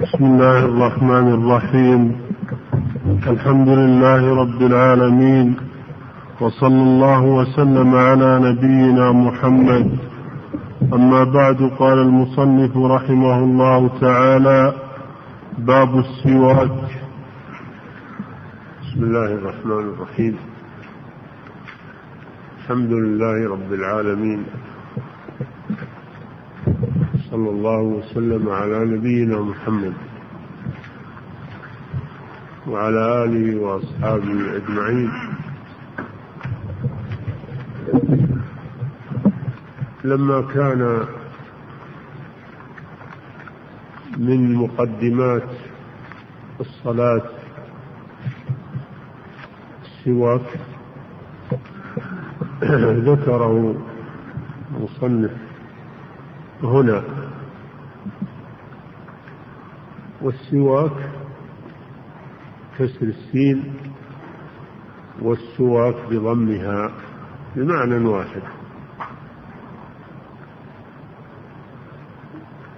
بسم الله الرحمن الرحيم. الحمد لله رب العالمين. وصلى الله وسلم على نبينا محمد. أما بعد قال المصنف رحمه الله تعالى باب السواك. بسم الله الرحمن الرحيم. الحمد لله رب العالمين. صلى الله وسلم على نبينا محمد وعلى آله وأصحابه أجمعين. لما كان من مقدمات الصلاة السواك ذكره المصنف هنا. والسواك كسر السين والسواك بضمها بمعنى واحد.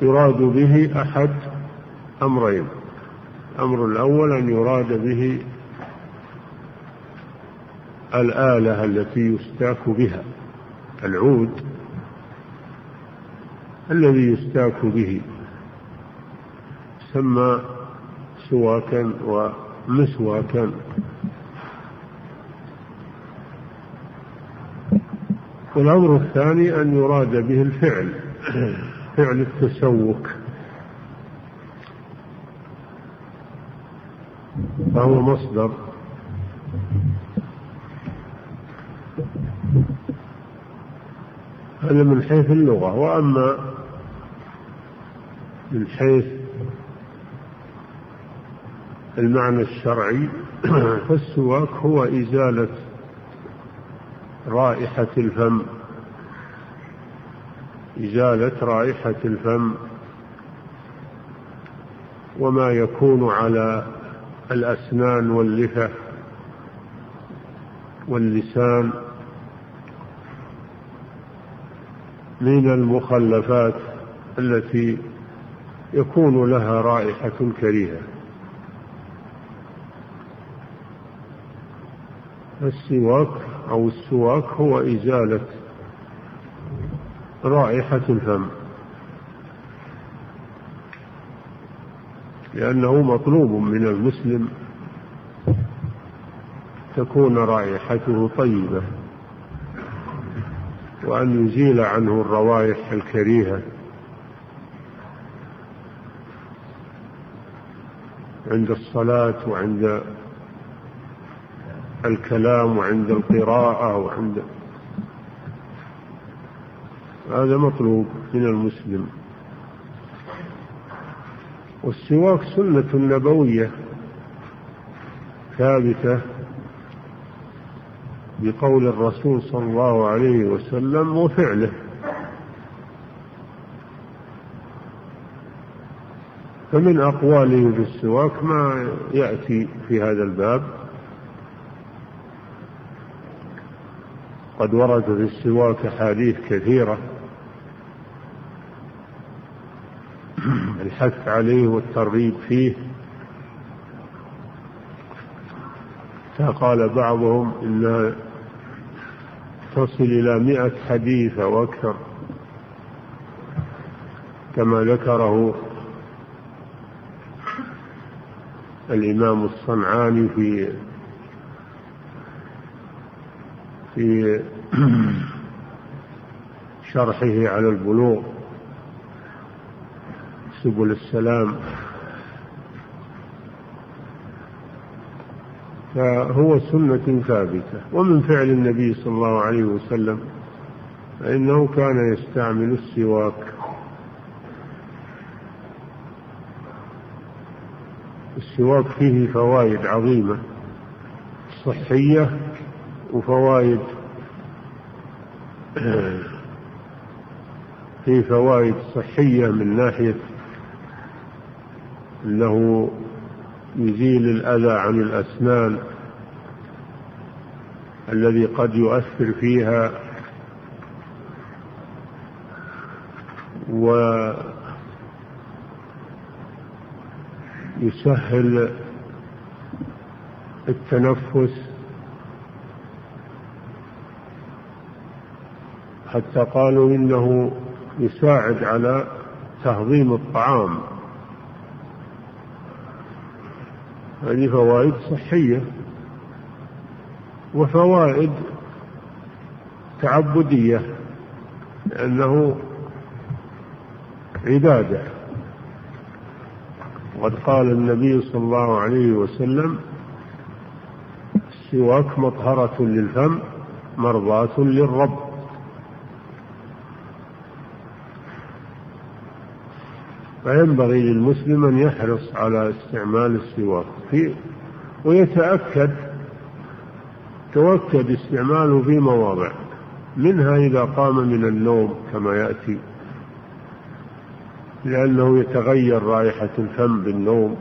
يراد به أحد أمرين. الأمر الأول أن يراد به الآلة التي يستاك بها العود الذي يستاك به. سمى سواكا ومسواكا. والأمر الثاني أن يراد به الفعل فعل التسوك فهو مصدر. هذا من حيث اللغة وأما من حيث المعنى الشرعي فالسواك هو إزالة رائحة الفم. إزالة رائحة الفم. وما يكون على الأسنان واللثة واللسان من المخلفات التي يكون لها رائحة كريهة. السواك أو السواك هو إزالة رائحة الفم. لأنه مطلوب من المسلم تكون رائحته طيبة وأن يزيل عنه الروائح الكريهة. عند الصلاة وعند الكلام وعند القراءة وعند هذا مطلوب من المسلم. والسواك سنة نبوية ثابتة بقول الرسول صلى الله عليه وسلم وفعله. فمن أقواله في السواك ما يأتي في هذا الباب. قد ورد في السواك أحاديث كثيرة الحث عليه والترغيب فيه فقال بعضهم إنها تصل إلى مئة حديث أو أكثر كما ذكره الإمام الصنعاني في في شرحه على البلوغ سبل السلام. فهو سنة ثابتة ومن فعل النبي صلى الله عليه وسلم فإنه كان يستعمل السواك. السواك فيه فوائد عظيمة صحية وفوائد في فوائد صحية من ناحية أنه يزيل الأذى عن الأسنان الذي قد يؤثر فيها يسهل التنفس حتى قالوا إنه يساعد على تهضيم الطعام. هذه فوائد صحية وفوائد تعبدية لأنه عبادة. وقد قال النبي صلى الله عليه وسلم السواك مطهرة للفم مرضاة للرب. فينبغي للمسلم أن يحرص على استعمال السواك في ويتأكد توكد استعماله في مواضع منها إذا قام من النوم كما يأتي لأنه يتغير رائحة الفم بالنوم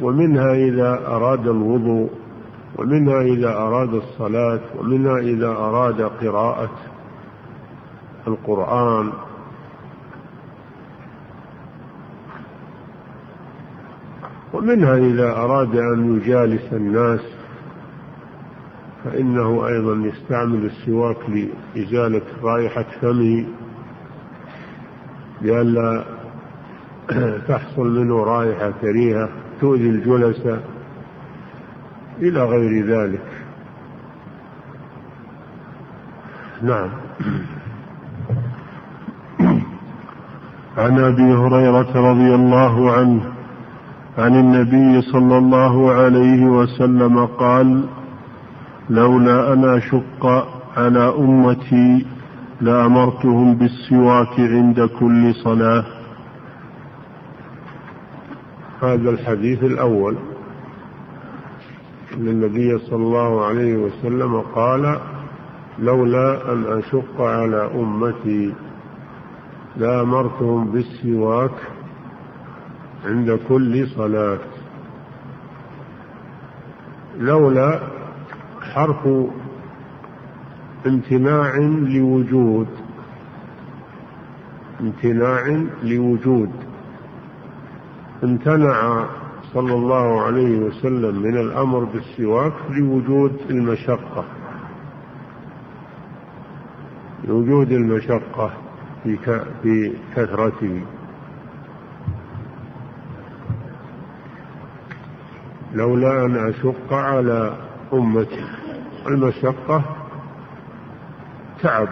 ومنها إذا أراد الوضوء ومنها إذا أراد الصلاة ومنها إذا أراد قراءة القرآن. ومنها إذا أراد أن يجالس الناس فإنه أيضا يستعمل السواك لإزالة رائحة فمه لئلا تحصل منه رائحة كريهة تؤذي الجلس إلى غير ذلك. نعم. عن أبي هريرة رضي الله عنه عن النبي صلى الله عليه وسلم قال لولا أن أشق على أمتي لأمرتهم بالسواك عند كل صلاة. هذا الحديث الأول. ان النبي صلى الله عليه وسلم قال لولا أن أشق على أمتي لأمرتهم بالسواك عند كل صلاة. لولا حرف امتناع لوجود. امتناع لوجود. امتنع صلى الله عليه وسلم من الأمر بالسواك لوجود المشقة. لوجود المشقة في كثرته. لولا أن أشق على أمتي. المشقة تعب.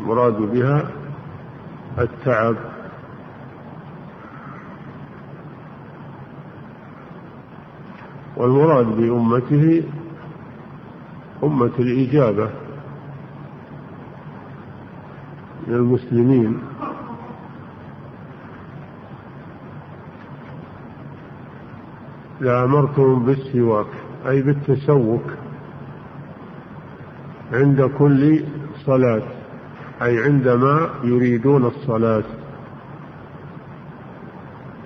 المراد بها التعب. والمراد بأمته أمة الإجابة من المسلمين لأمرتهم بالسواك أي بالتسوك عند كل صلاة أي عندما يريدون الصلاة.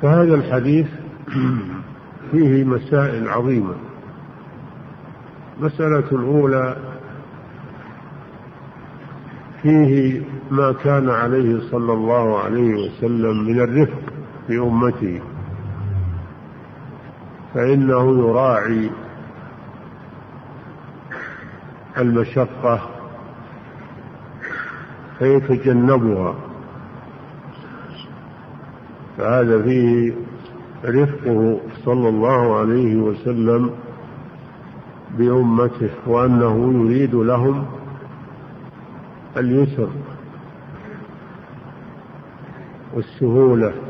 فهذا الحديث فيه مسائل عظيمة. مسألة الأولى فيه ما كان عليه صلى الله عليه وسلم من الرفق في أمته. فإنه يراعي المشقة فيتجنبها. فهذا فيه رفقه صلى الله عليه وسلم بأمته وأنه يريد لهم اليسر والسهولة.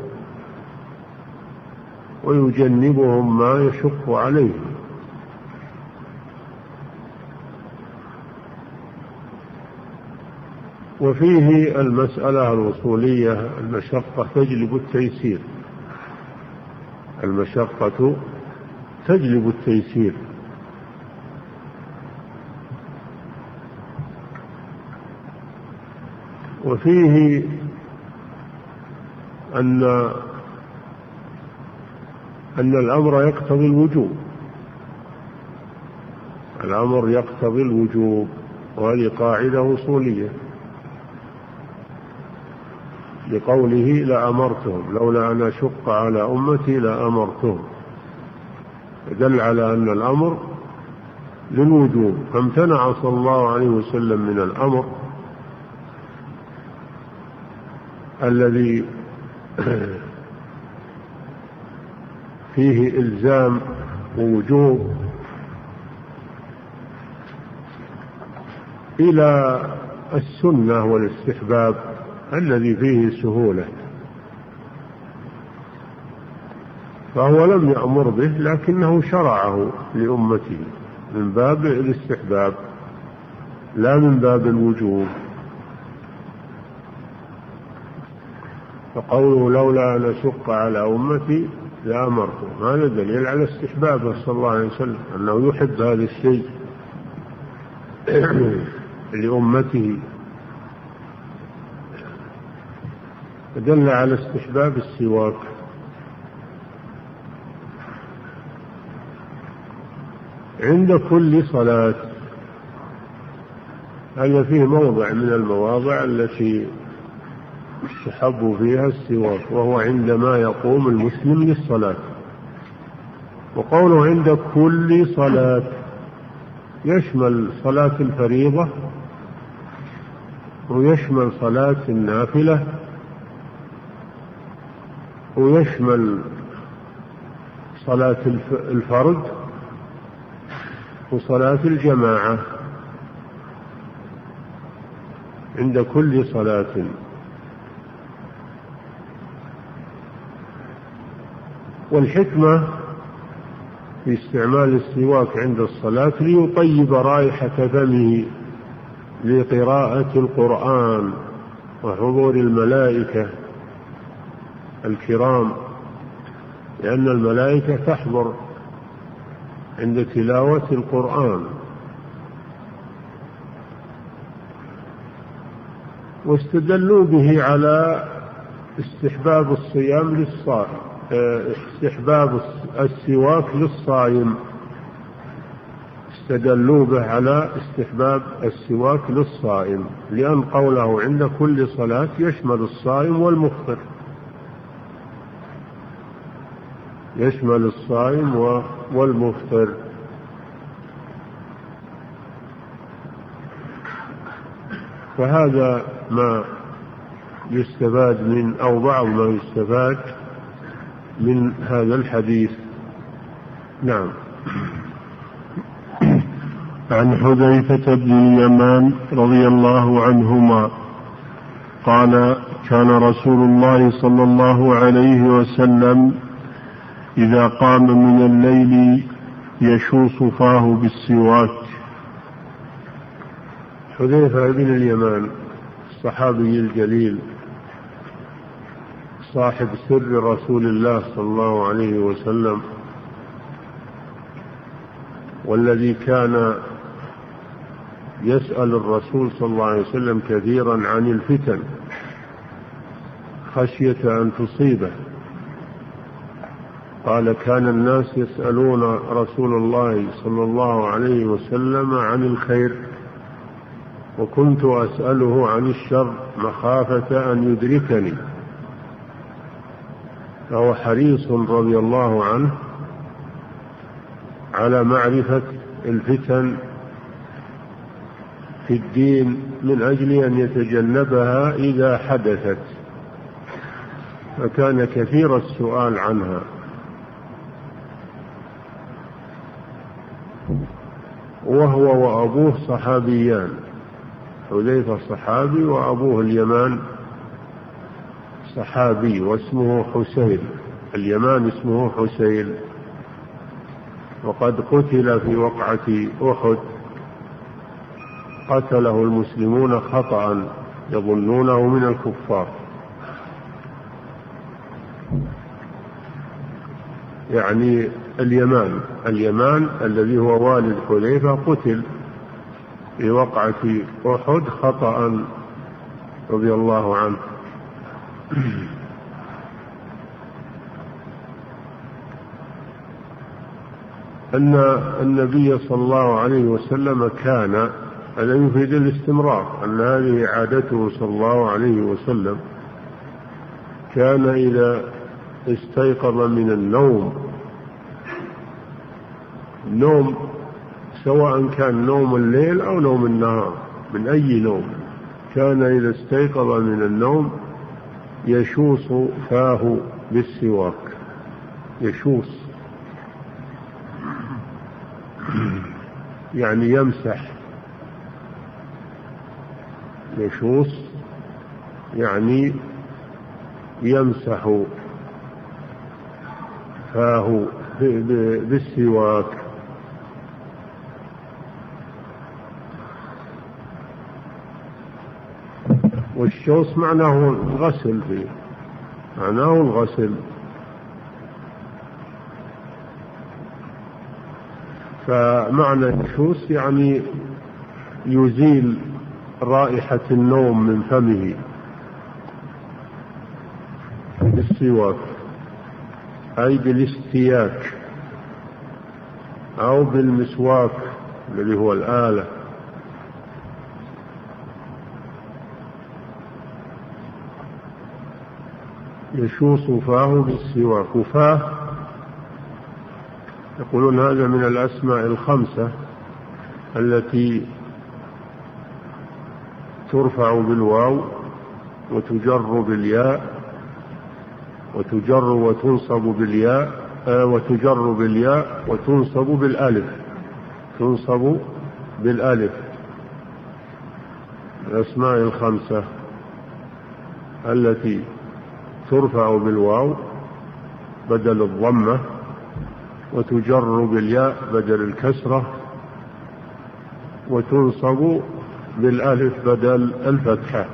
ويجنبهم ما يشق عليهم. وفيه المسألة الوصولية المشقة تجلب التيسير. المشقة تجلب التيسير. وفيه أن أن الأمر يقتضي الوجوب. الأمر يقتضي الوجوب وهذه قاعدة أصولية. بقوله لأمرتهم لولا أن أشق على أمتي لأمرتهم. دل على أن الأمر للوجوب. فامتنع صلى الله عليه وسلم من الأمر الذي فيه إلزام ووجوب إلى السنة والاستحباب الذي فيه سهولة. فهو لم يأمر به لكنه شرعه لأمته من باب الاستحباب لا من باب الوجوب. فقوله لولا أن أشق على أمتي لأمرتهم هذا دليل على استحبابه صلى الله عليه وسلم أنه يحب هذا الشيء لأمته. فدل على استحباب السواك. عند كل صلاة هذا فيه موضع من المواضع التي يستحب فيها السواك وهو عندما يقوم المسلم للصلاة. وقوله عند كل صلاة يشمل صلاة الفريضة ويشمل صلاة النافلة ويشمل صلاة الفرد وصلاة الجماعة. عند كل صلاة. والحكمة في استعمال السواك عند الصلاة ليطيب رائحة فمه لقراءة القرآن وحضور الملائكة الكرام لأن الملائكة تحضر عند تلاوة القرآن. واستدلوا به على استحباب الصيام للصائم. استحباب السواك للصائم استدلوا به على استحباب السواك للصائم لأن قوله عند كل صلاة يشمل الصائم والمفطر. يشمل الصائم والمفطر. فهذا ما يستفاد من أو بعض ما يستفاد من هذا الحديث. نعم. عن حذيفة بن اليمان رضي الله عنهما قال كان رسول الله صلى الله عليه وسلم إذا قام من الليل يشوص فاه بالسواك. حذيفة بن اليمان الصحابي الجليل. صاحب سر رسول الله صلى الله عليه وسلم والذي كان يسأل الرسول صلى الله عليه وسلم كثيرا عن الفتن خشية أن تصيبه. قال كان الناس يسألون رسول الله صلى الله عليه وسلم عن الخير وكنت أسأله عن الشر مخافة أن يدركني. فهو حريص رضي الله عنه على معرفة الفتن في الدين من أجل أن يتجنبها إذا حدثت فكان كثير السؤال عنها. وهو وأبوه صحابيان حذيفة صحابي وأبوه اليمان. صحابي واسمه حسين. اليمان اسمه حسين. وقد قتل في وقعة أحد. قتله المسلمون خطأ يظنونه من الكفار. يعني اليمان. اليمان الذي هو والد حذيفة قتل في وقعة أحد خطأ رضي الله عنه. أن النبي صلى الله عليه وسلم كان هذا يفيد الاستمرار أن هذه عادته صلى الله عليه وسلم كان إذا استيقظ من النوم نوم سواء كان نوم الليل أو نوم النهار من أي نوم كان إذا استيقظ من النوم يشوص فاه بالسواك. يشوص. يعني يمسح. يشوص يعني يمسح فاه بالسواك. والشوص معناه الغسل فيه معناه الغسل. فمعنى الشوس يعني يزيل رائحة النوم من فمه. بالسواك أي بالاستياك أو بالمسواك الذي هو الآلة. يشوص فاه بالسواك وفاه يقولون هذا من الأسماء الخمسة التي ترفع بالواو وتجر بالياء وتجر وتنصب بالياء آه وتجر بالياء وتنصب بالألف. تنصب بالألف. الأسماء الخمسة التي ترفع بالواو بدل الضمة وتجر بالياء بدل الكسرة وتنصب بالألف بدل الفتحة.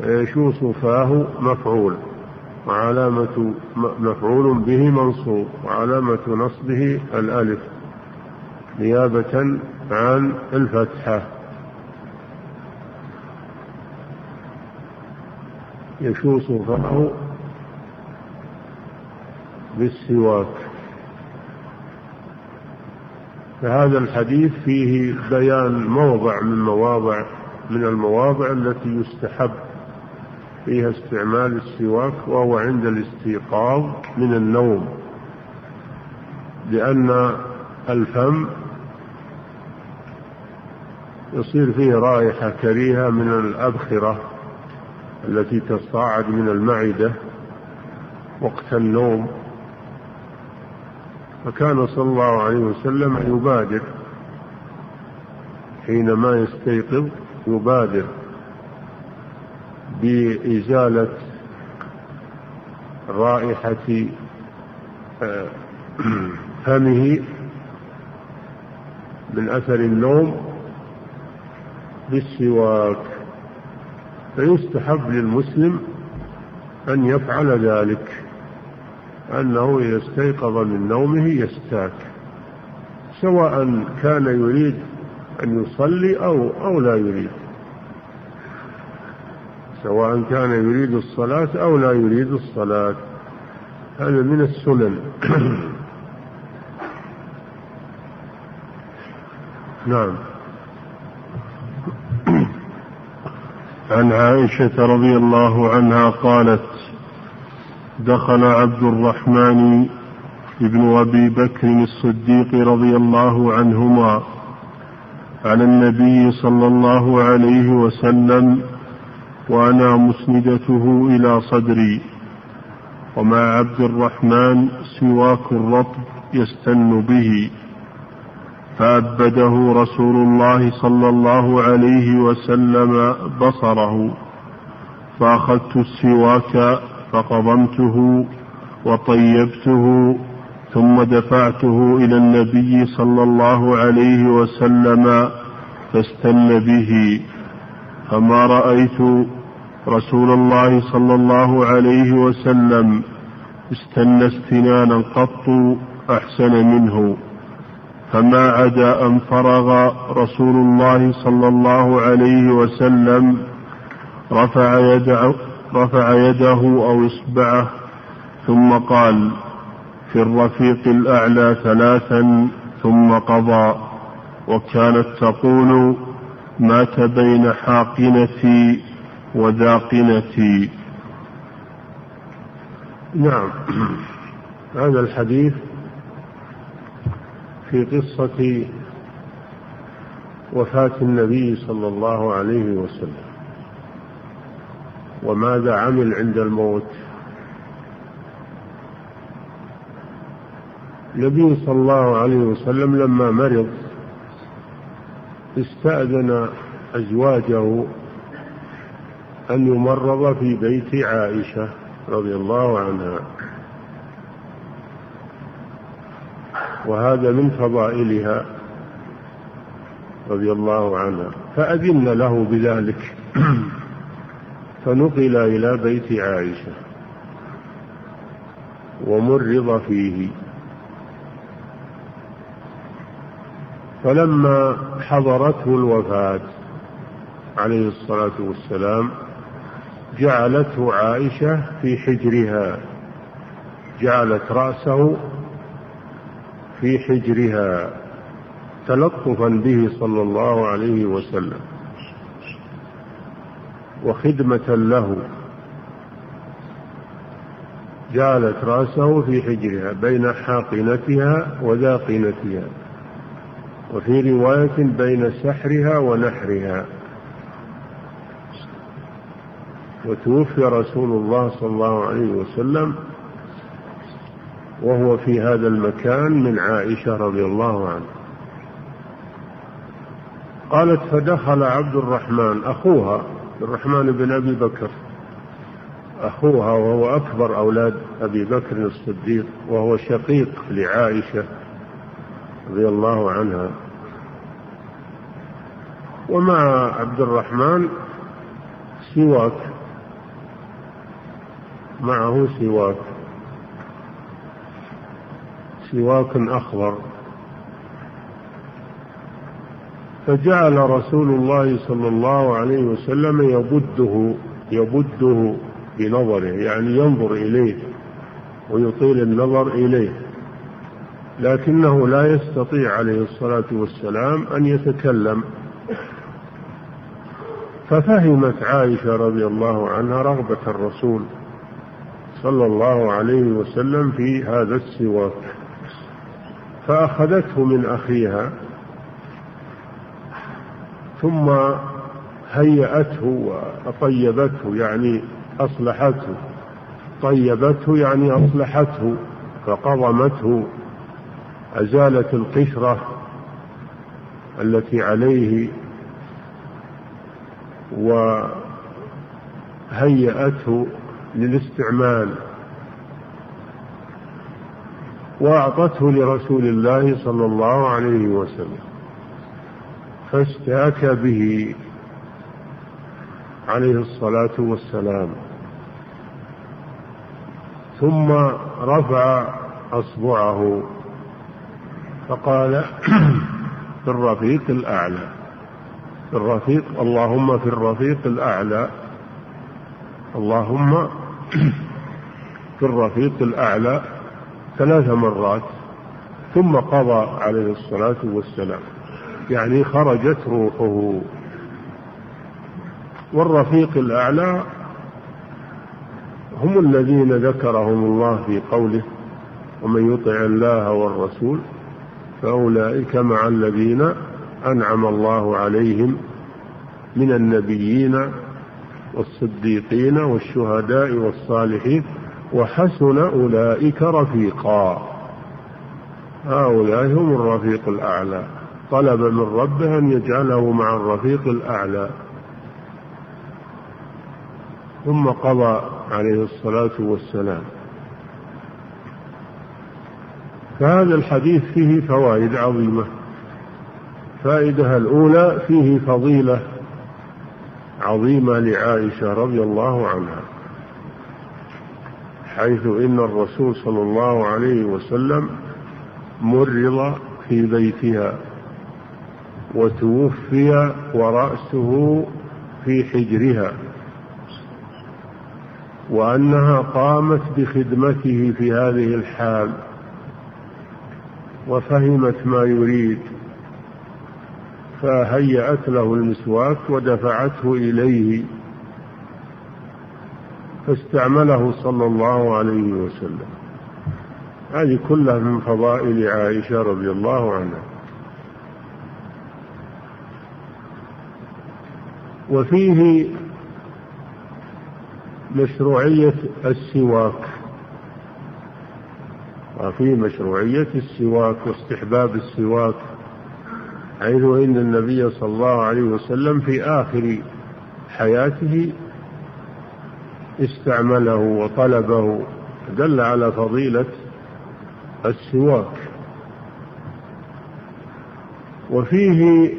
يشوص فاه مفعول. وعلامة مفعول به منصوب. وعلامة نصبه الألف نيابة عن الفتحة. يشوص فاه بالسواك. فهذا الحديث فيه بيان موضع من مواضع من المواضع التي يستحب فيها استعمال السواك وهو عند الاستيقاظ من النوم. لأن الفم يصير فيه رائحة كريهة من الأبخرة. التي تصاعد من المعدة وقت النوم. فكان صلى الله عليه وسلم يبادر حينما يستيقظ يبادر بإزالة رائحة آه، فمه من أثر النوم بالسواك. فيستحب للمسلم أن يفعل ذلك أنه إذا استيقظ من نومه يستاك سواء كان يريد أن يصلي أو أو لا يريد سواء كان يريد الصلاة أو لا يريد الصلاة هذا من السنن. نعم. عن عائشة رضي الله عنها قالت دخل عبد الرحمن بن أبي بكر الصديق رضي الله عنهما على النبي صلى الله عليه وسلم وأنا مسندته إلى صدري ومع عبد الرحمن سواك الرطب يستن به. فأبده رسول الله صلى الله عليه وسلم بصره فأخذت السواك فقضمته وطيبته ثم دفعته إلى النبي صلى الله عليه وسلم فاستن به. فما رأيت رسول الله صلى الله عليه وسلم استن استنانا قط أحسن منه. فما عدا أن فرغ رسول الله صلى الله عليه وسلم رفع يده رفع يده أو إصبعه ثم قال في الرفيق الأعلى ثلاثا ثم قضى. وكانت تقول مات بين حاقنتي وذاقنتي. نعم. هذا الحديث في قصة وفاة النبي صلى الله عليه وسلم. وماذا عمل عند الموت؟ النبي صلى الله عليه وسلم لما مرض استأذن أزواجه أن يمرض في بيت عائشة رضي الله عنها. وهذا من فضائلها رضي الله عنها. فأذن له بذلك. فنقل إلى بيت عائشة. ومرض فيه. فلما حضرته الوفاة عليه الصلاة والسلام جعلته عائشة في حجرها. جعلت رأسه في حجرها تلطفا به صلى الله عليه وسلم وخدمة له. جعلت رأسه في حجرها بين حاقنتها وذاقنتها وفي رواية بين سحرها ونحرها. وتوفي رسول الله صلى الله عليه وسلم وهو في هذا المكان من عائشة رضي الله عنها. قالت فدخل عبد الرحمن أخوها الرحمن بن أبي بكر. أخوها وهو أكبر أولاد أبي بكر الصديق وهو شقيق لعائشة رضي الله عنها. ومع عبد الرحمن سواك معه سواك. سواك أخضر. فجعل رسول الله صلى الله عليه وسلم يبده يبده بنظره يعني ينظر إليه ويطيل النظر إليه. لكنه لا يستطيع عليه الصلاة والسلام أن يتكلم. ففهمت عائشة رضي الله عنها رغبة الرسول صلى الله عليه وسلم في هذا السواك. فأخذته من أخيها ثم هيأته وطيبته يعني أصلحته. طيبته يعني أصلحته فقضمته. أزالت القشرة التي عليه وهيأته للاستعمال. وأعطته لرسول الله صلى الله عليه وسلم فاستاك به عليه الصلاة والسلام. ثم رفع أصبعه فقال في الرفيق الأعلى. في الرفيق اللهم في الرفيق الأعلى. اللهم في الرفيق الأعلى. ثلاث مرات ثم قضى عليه الصلاة والسلام. يعني خرجت روحه. والرفيق الأعلى هم الذين ذكرهم الله في قوله ومن يطع الله والرسول فأولئك مع الذين أنعم الله عليهم من النبيين والصديقين والشهداء والصالحين وحسن أولئك رفيقا. هؤلاء هم الرفيق الأعلى. طلب من ربه أن يجعله مع الرفيق الأعلى. ثم قضى عليه الصلاة والسلام. فهذا الحديث فيه فوائد عظيمة. فائدة الأولى فيه فضيلة عظيمة لعائشة رضي الله عنها. حيث إن الرسول صلى الله عليه وسلم مرض في بيتها وتوفي ورأسه في حجرها وأنها قامت بخدمته في هذه الحال وفهمت ما يريد فهيأت له المسواك ودفعته إليه. فاستعمله صلى الله عليه وسلم. هذه كلها من فضائل عائشة رضي الله عنها. وفيه مشروعية السواك. وفيه مشروعية السواك واستحباب السواك. حيث إن النبي صلى الله عليه وسلم في آخر حياته استعمله وطلبه دل على فضيلة السواك. وفيه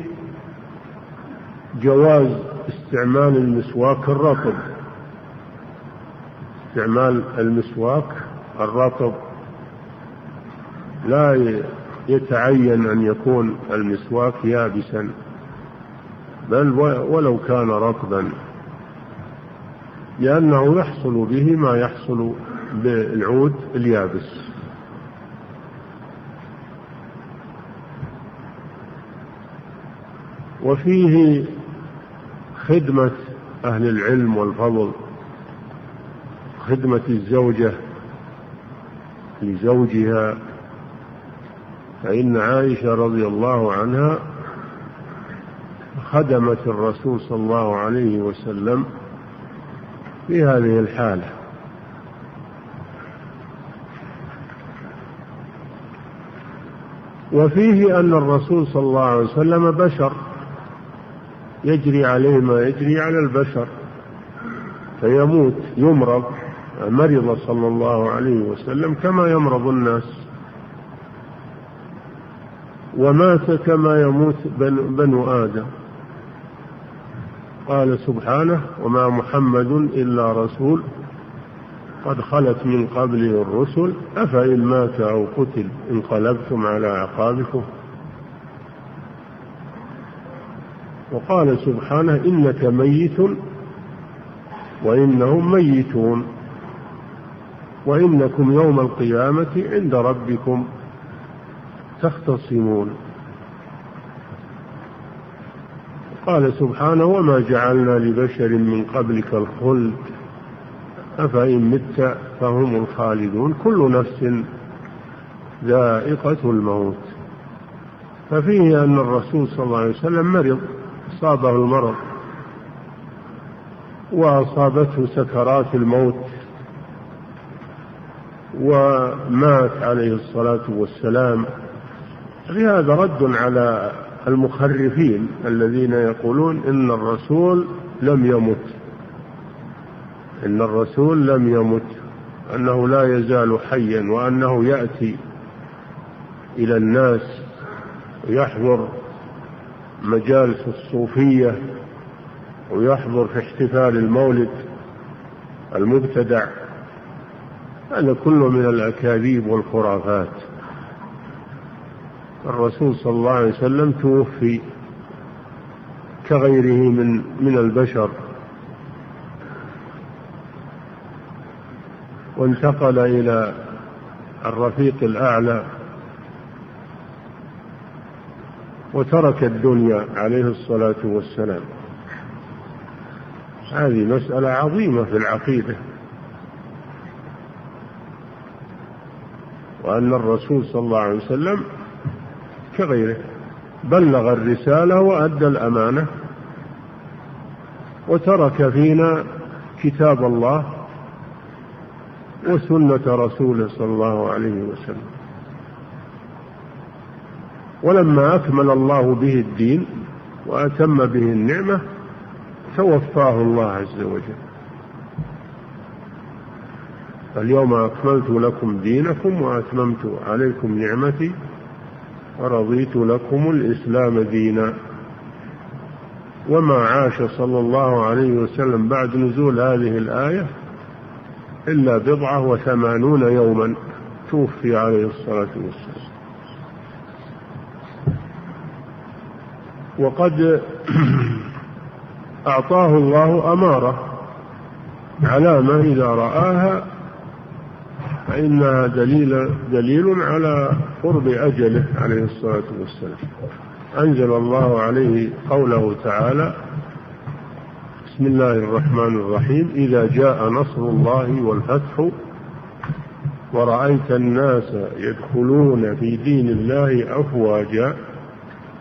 جواز استعمال المسواك الرطب. استعمال المسواك الرطب لا يتعين أن يكون المسواك يابسا بل ولو كان رطبا. لأنه يحصل به ما يحصل بالعود اليابس. وفيه خدمة أهل العلم والفضل خدمة الزوجة لزوجها. فإن عائشة رضي الله عنها خدمت الرسول صلى الله عليه وسلم في هذه الحالة. وفيه أن الرسول صلى الله عليه وسلم بشر. يجري عليه ما يجري على البشر. فيموت يمرض. مرض صلى الله عليه وسلم كما يمرض الناس. ومات كما يموت بنو آدم. قال سبحانه وما محمد إلا رسول قد خلت من قبله الرسل أفإن مات أو قتل انقلبتم على أعقابكم؟ وقال سبحانه إنك ميت وإنهم ميتون وإنكم يوم القيامة عند ربكم تختصمون. قال سبحانه وما جعلنا لبشر من قبلك الخلد. أفإن مت فهم الخالدون. كل نفس ذائقة الموت. ففيه أن الرسول صلى الله عليه وسلم مرض أصابه المرض وأصابته سكرات الموت ومات عليه الصلاة والسلام. لهذا رد على المخرفين الذين يقولون إن الرسول لم يمت. إن الرسول لم يمت. أنه لا يزال حيا وأنه يأتي إلى الناس يحضر مجالس الصوفية ويحضر في احتفال المولد المبتدع. هذا كله من الأكاذيب والخرافات. الرسول صلى الله عليه وسلم توفي كغيره من من البشر. وانتقل إلى الرفيق الأعلى. وترك الدنيا عليه الصلاة والسلام. هذه مسألة عظيمة في العقيدة. وأن الرسول صلى الله عليه وسلم كغيره بلغ الرسالة وأدى الأمانة. وترك فينا كتاب الله وسنة رسوله صلى الله عليه وسلم. ولما أكمل الله به الدين وأتم به النعمة توفاه الله عز وجل. اليوم أكملت لكم دينكم وأتممت عليكم نعمتي. ورضيت لكم الإسلام دينا. وما عاش صلى الله عليه وسلم بعد نزول هذه الآية إلا بضعة وثمانون يوما. توفي عليه الصلاة والسلام. وقد أعطاه الله أمارة علامة إذا رآها فإنها دليل دليل على قرب أجله عليه الصلاة والسلام. أنزل الله عليه قوله تعالى بسم الله الرحمن الرحيم إذا جاء نصر الله والفتح ورأيت الناس يدخلون في دين الله أفواجا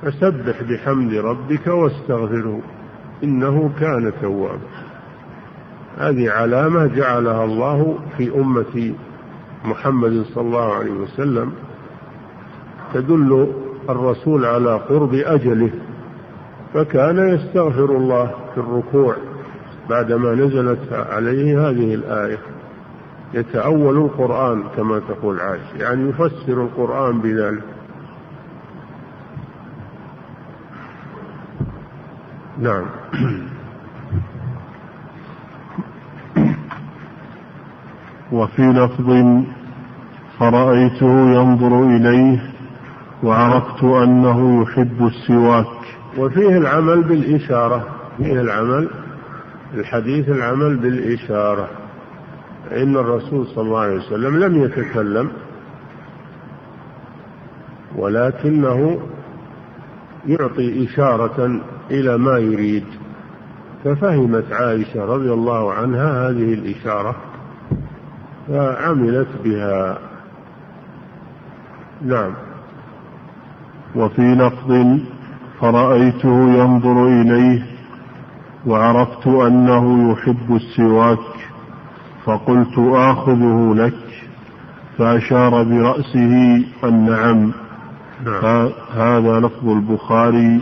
فسبح بحمد ربك واستغفره إنه كان توابا. هذه علامة جعلها الله في أمة محمد صلى الله عليه وسلم تدل الرسول على قرب أجله فكان يستغفر الله في الركوع بعدما نزلت عليه هذه الآية. يتأول القرآن كما تقول عائشة يعني يفسر القرآن بذلك. نعم. وفي لفظ فرأيته ينظر إليه وعرفت أنه يحب السواك. وفيه العمل بالإشارة فيه العمل الحديث العمل بالإشارة. إن الرسول صلى الله عليه وسلم لم يتكلم ولكنه يعطي إشارة إلى ما يريد. ففهمت عائشة رضي الله عنها هذه الإشارة فعملت بها. نعم. وفي لفظ فرأيته ينظر إليه وعرفت أنه يحب السواك فقلت آخذه لك فأشار برأسه النعم. نعم. هذا لفظ البخاري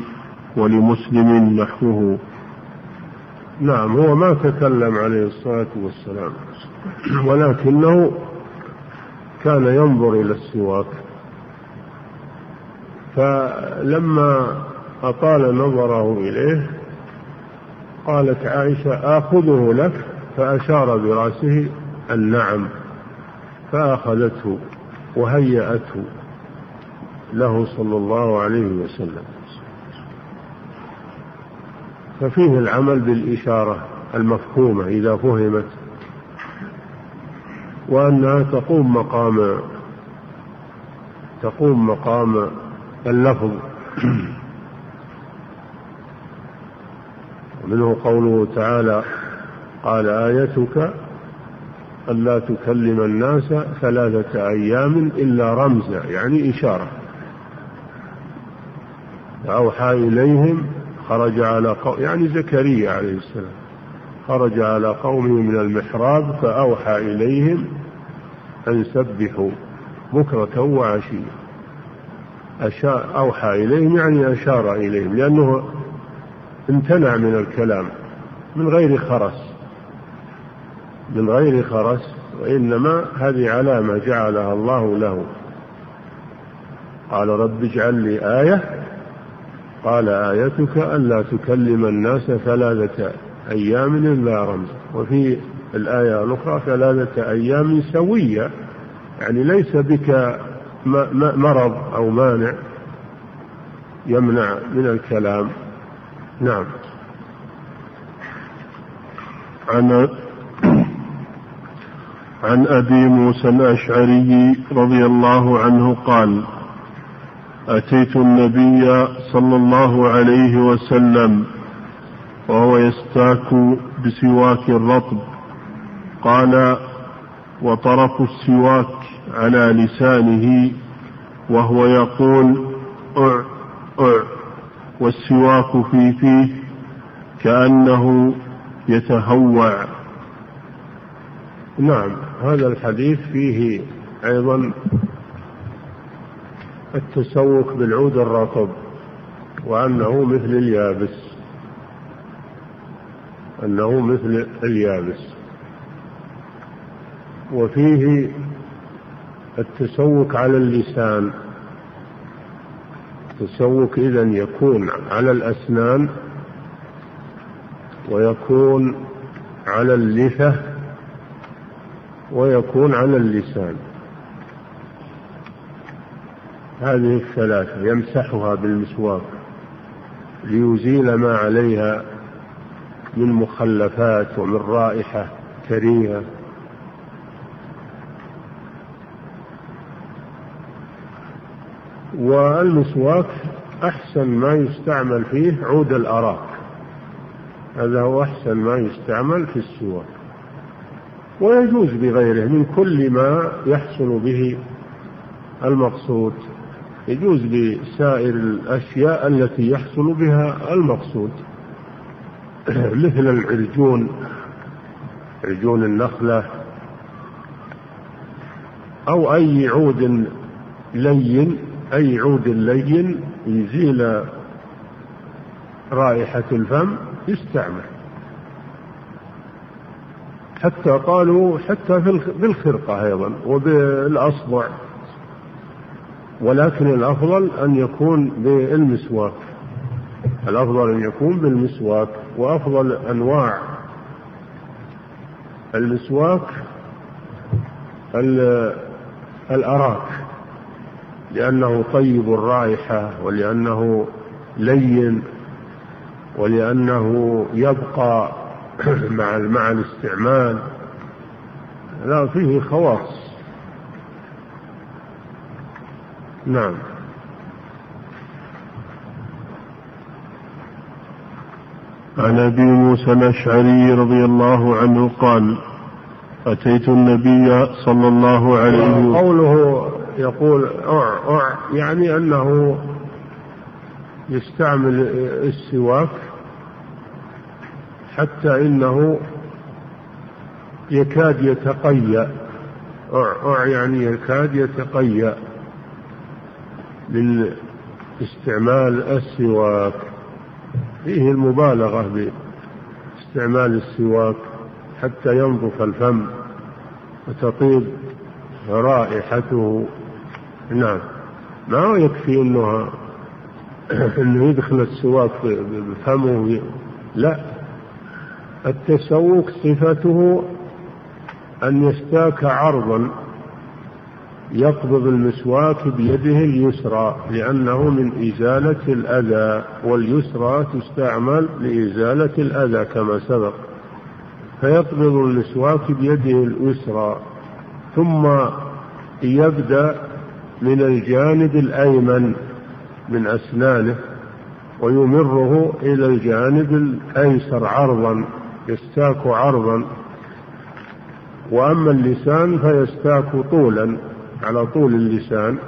ولمسلم نحوه. نعم هو ما تكلم عليه الصلاة والسلام ولكنه كان ينظر إلى السواك. فلما أطال نظره إليه قالت عائشة آخذه لك؟ فأشار برأسه النعم. فأخذته وهيأته له صلى الله عليه وسلم. ففيه العمل بالإشارة المفهومة إذا فهمت وأنها تقوم مقام تقوم مقام اللفظ. ومنه قوله تعالى قال آيتك ألا تكلم الناس ثلاثة أيام إلا رمزا يعني إشارة. فأوحى إليهم خرج على قوم يعني زكريا عليه السلام. خرج على قومه من المحراب فأوحى إليهم أن سبحوا بكرة وعشية. أشار أوحى إليهم يعني أشار إليهم لأنه امتنع من الكلام من غير خرس. من غير خرس وإنما هذه علامة جعلها الله له. قال رب اجعل لي آية. قال آيتك ألا تكلم الناس ثلاثة أيام إلا رمز. وفي الآية الأخرى ثلاثة أيام سوية يعني ليس بك مرض أو مانع يمنع من الكلام. نعم. عن عن أبي موسى الأشعري رضي الله عنه قال أتيت النبي صلى الله عليه وسلم وهو يستاك بسواك رطب قال وطرف السواك على لسانه وهو يقول أع أع والسواك في فيه كأنه يتهوع. نعم هذا الحديث فيه أيضا التسوق بالعود الرطب وأنه مثل اليابس أنه مثل اليابس. وفيه التسوق على اللسان. التسوق إذا يكون على الأسنان ويكون على اللثة ويكون على اللسان. هذه الثلاثة يمسحها بالمسواك ليزيل ما عليها من مخلفات ومن رائحة كريهة. والمسواك أحسن ما يستعمل فيه عود الأراك. هذا هو أحسن ما يستعمل في السواك. ويجوز بغيره من كل ما يحصل به المقصود. يجوز بسائر الأشياء التي يحصل بها المقصود. مثل العرجون عرجون النخلة أو أي عود لين أي عود لين يزيل رائحة الفم يستعمل. حتى قالوا حتى في الخرقة أيضا وبالأصبع. ولكن الأفضل أن يكون بالمسواك. الأفضل أن يكون بالمسواك. وأفضل أنواع المسواك الأراك. لأنه طيب الرائحة ولأنه لين ولأنه يبقى مع مع الاستعمال. لا فيه خواص. نعم. عن أبي موسى الأشعري رضي الله عنه قال أتيت النبي صلى الله عليه وسلم. قوله يقول أع أع يعني أنه يستعمل السواك حتى إنه يكاد يتقيأ. أع أع يعني يكاد يتقيأ من استعمال السواك. فيه المبالغة باستعمال السواك حتى ينظف الفم وتطيب رائحته. نعم. ما يكفي انه إنه يدخل السواك بفمه لا. التسوق صفته أن يستاك عرضا يقبض المسواك بيده اليسرى لأنه من إزالة الأذى واليسرى تستعمل لإزالة الأذى كما سبق. فيقبض المسواك بيده اليسرى ثم يبدأ من الجانب الأيمن من أسنانه ويمره إلى الجانب الأيسر عرضا يستاك عرضا. وأما اللسان فيستاك طولا على طول اللسان.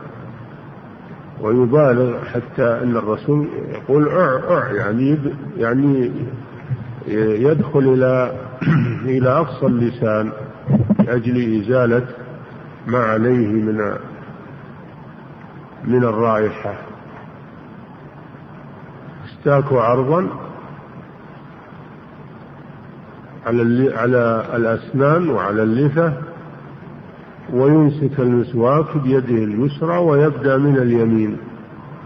ويبالغ حتى أن الرسول يقول أع أع يعني يعني يدخل إلى إلى أقصى اللسان لأجل إزالة ما عليه من من الرائحة. استاكوا عرضا على على الأسنان وعلى اللثة ويمسك المسواك بيده اليسرى ويبدأ من اليمين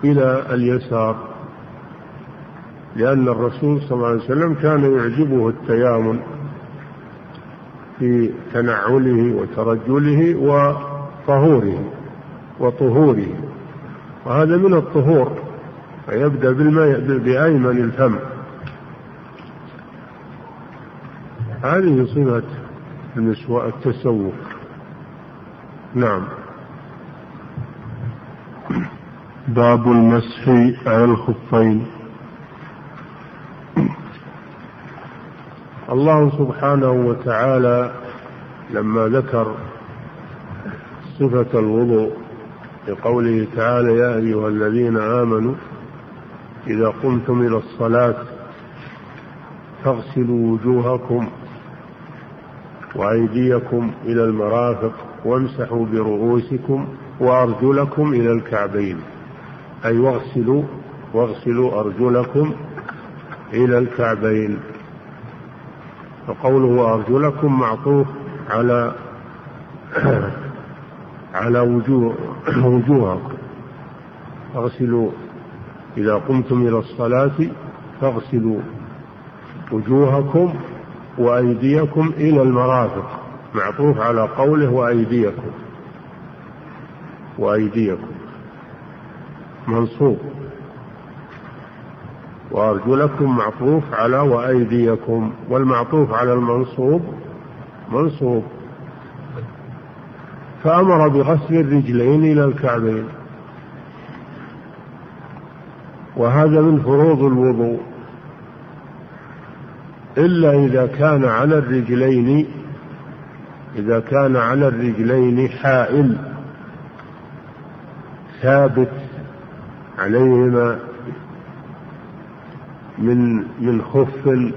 إلى اليسار. لأن الرسول صلى الله عليه وسلم كان يعجبه التيامن في تنعله وترجله وطهوره وطهوره. وهذا من الطهور فيبدأ بالماء بأيمن الفم. هذه صفة التسوق. نعم. باب المسح على الخفين. الله سبحانه وتعالى لما ذكر صفة الوضوء لقوله تعالى يا أيها الذين آمنوا إذا قمتم إلى الصلاة فاغسلوا وجوهكم وأيديكم إلى المرافق وامسحوا برؤوسكم وأرجلكم إلى الكعبين. أي واغسلوا واغسلوا أرجلكم إلى الكعبين. فقوله أرجلكم معطوف على على وجوه وجوهكم. اغسلوا إذا قمتم إلى الصلاة فاغسلوا وجوهكم وأيديكم إلى المرافق. معطوف على قوله وأيديكم. وأيديكم. منصوب. وأرجلكم معطوف على وأيديكم. والمعطوف على المنصوب منصوب. فأمر بغسل الرجلين إلى الكعبين. وهذا من فروض الوضوء. إلا إذا كان على الرجلين إذا كان على الرجلين حائل ثابت عليهما من من خف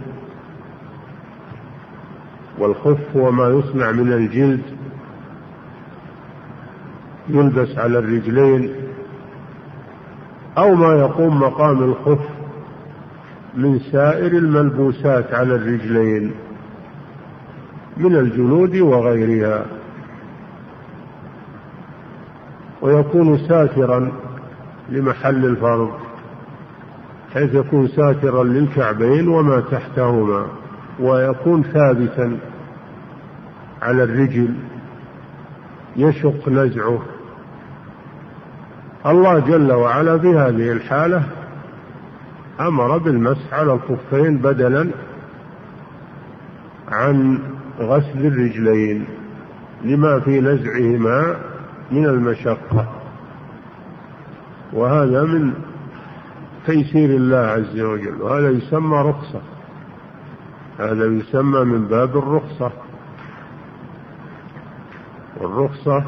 والخف هو ما يصنع من الجلد. يلبس على الرجلين أو ما يقوم مقام الخف من سائر الملبوسات على الرجلين من الجلود وغيرها. ويكون ساترا لمحل الفرض حيث يكون ساترا للكعبين وما تحتهما ويكون ثابتا على الرجل يشق نزعه. الله جل وعلا في هذه الحالة أمر بالمسح على الخفين بدلا عن غسل الرجلين لما في نزعهما من المشقة. وهذا من تيسير الله عز وجل وهذا يسمى رخصة. هذا يسمى من باب الرخصة. والرخصة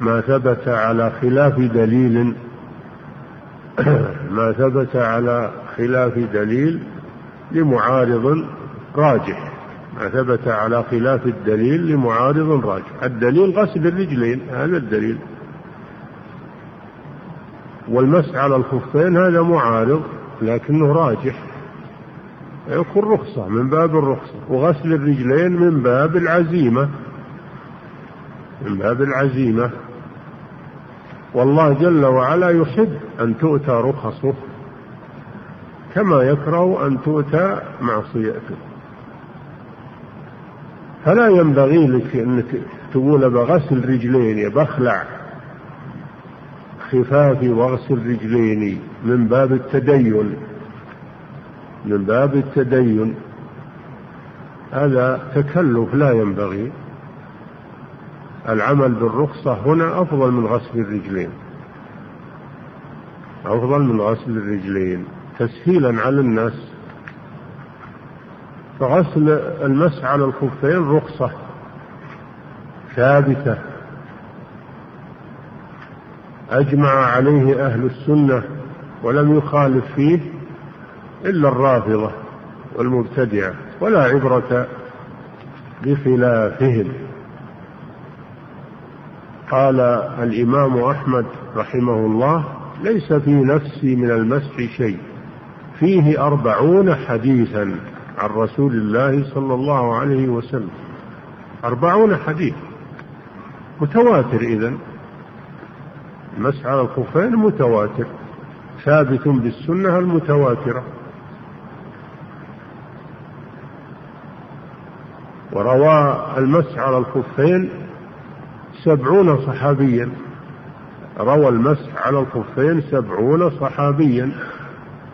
ما ثبت على خلاف دليل ما ثبت على خلاف دليل لمعارض راجح. ما ثبت على خلاف الدليل لمعارض راجح. الدليل غسل الرجلين هذا الدليل. والمسح على الخفين هذا معارض لكنه راجح. يكون رخصة من باب الرخصة. وغسل الرجلين من باب العزيمة. من باب العزيمة. والله جل وعلا يحب أن تؤتى رخصه كما يكره أن تؤتى معصيته. فلا ينبغي لك أنك تقول بغسل رجليني بخلع. خفافي واغسل رجليني من باب التدين. من باب التدين. هذا تكلف لا ينبغي. العمل بالرخصة هنا أفضل من غسل الرجلين. أفضل من غسل الرجلين تسهيلا على الناس. فغسل المسح على الخفين رخصة ثابتة. أجمع عليه أهل السنة ولم يخالف فيه إلا الرافضة والمبتدعة ولا عبرة بخلافهم. قال الإمام أحمد رحمه الله ليس في نفسي من المسح شيء. فيه أربعون حديثا عن رسول الله صلى الله عليه وسلم. أربعون حديث. متواتر إذن. المسح على الخفين متواتر. ثابت بالسنة المتواترة. وروى المسح على الخفين سبعون صحابيا. روى المسح على الخفين سبعون صحابيا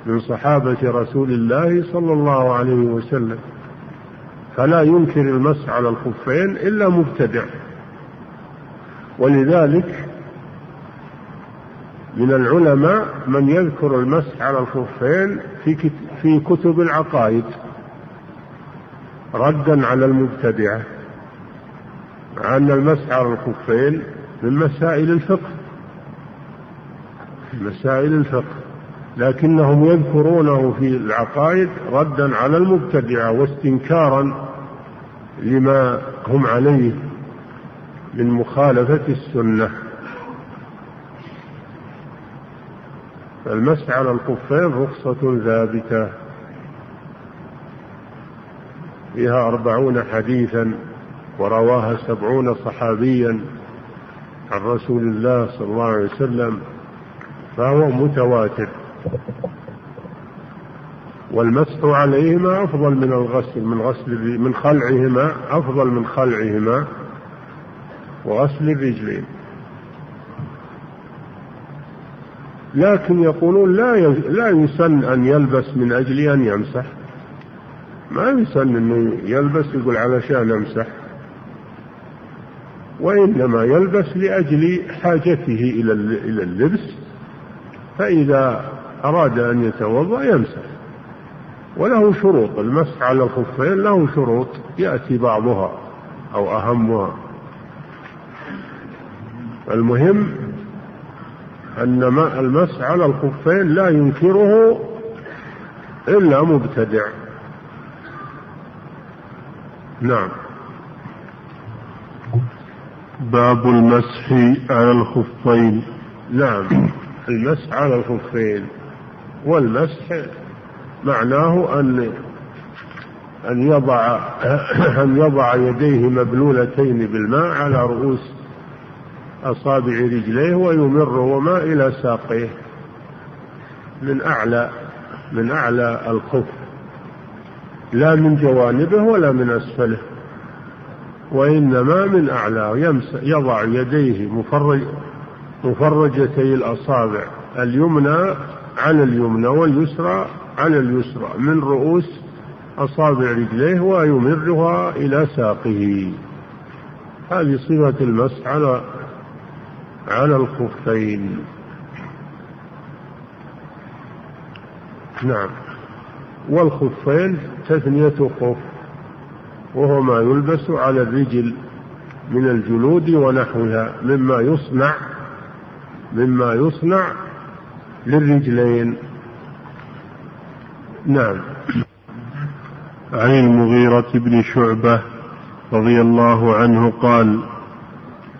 من صحابة رسول الله صلى الله عليه وسلم. فلا ينكر المسح على الخفين إلا مبتدع. ولذلك من العلماء من يذكر المسح على الخفين في كتب العقائد. ردا على المبتدعة. أن المسح على الخفين من مسائل الفقه. مسائل الفقه. لكنهم يذكرونه في العقائد ردا على المبتدعة واستنكارا لما هم عليه من مخالفة السنة. المسح على الخفين رخصة ثابتة. فيها أربعون حديثا. ورواها سبعون صحابيا عن رسول الله صلى الله عليه وسلم فهو متواتر. والمسح عليهما أفضل من الغسل من غسل من خلعهما أفضل من خلعهما وغسل الرجلين. لكن يقولون لا لا يسن أن يلبس من أجل أن يمسح. ما يسن أنه يلبس يقول علشان أمسح. وإنما يلبس لأجل حاجته إلى اللبس فإذا أراد أن يتوضأ يمسح. وله شروط المسح على الخفين له شروط يأتي بعضها أو أهمها. المهم أن المسح على الخفين لا ينكره إلا مبتدع. نعم. باب المسح على الخفين. نعم المسح على الخفين. والمسح معناه أن أن يضع أن يضع يديه مبلولتين بالماء على رؤوس أصابع رجليه ويمرهما إلى ساقيه. من أعلى من أعلى الخف. لا من جوانبه ولا من أسفله. وإنما من أعلى يضع يديه مفرج مفرجتي الأصابع اليمنى على اليمنى واليسرى على اليسرى من رؤوس أصابع رجليه ويمرها إلى ساقه. هذه صفة المسح على على الخفين. نعم. والخفين تثنية خف وهو ما يلبس على الرجل من الجلود ونحوها مما يصنع مما يصنع للرجلين. نعم. عن المغيرة بن شعبة رضي الله عنه قال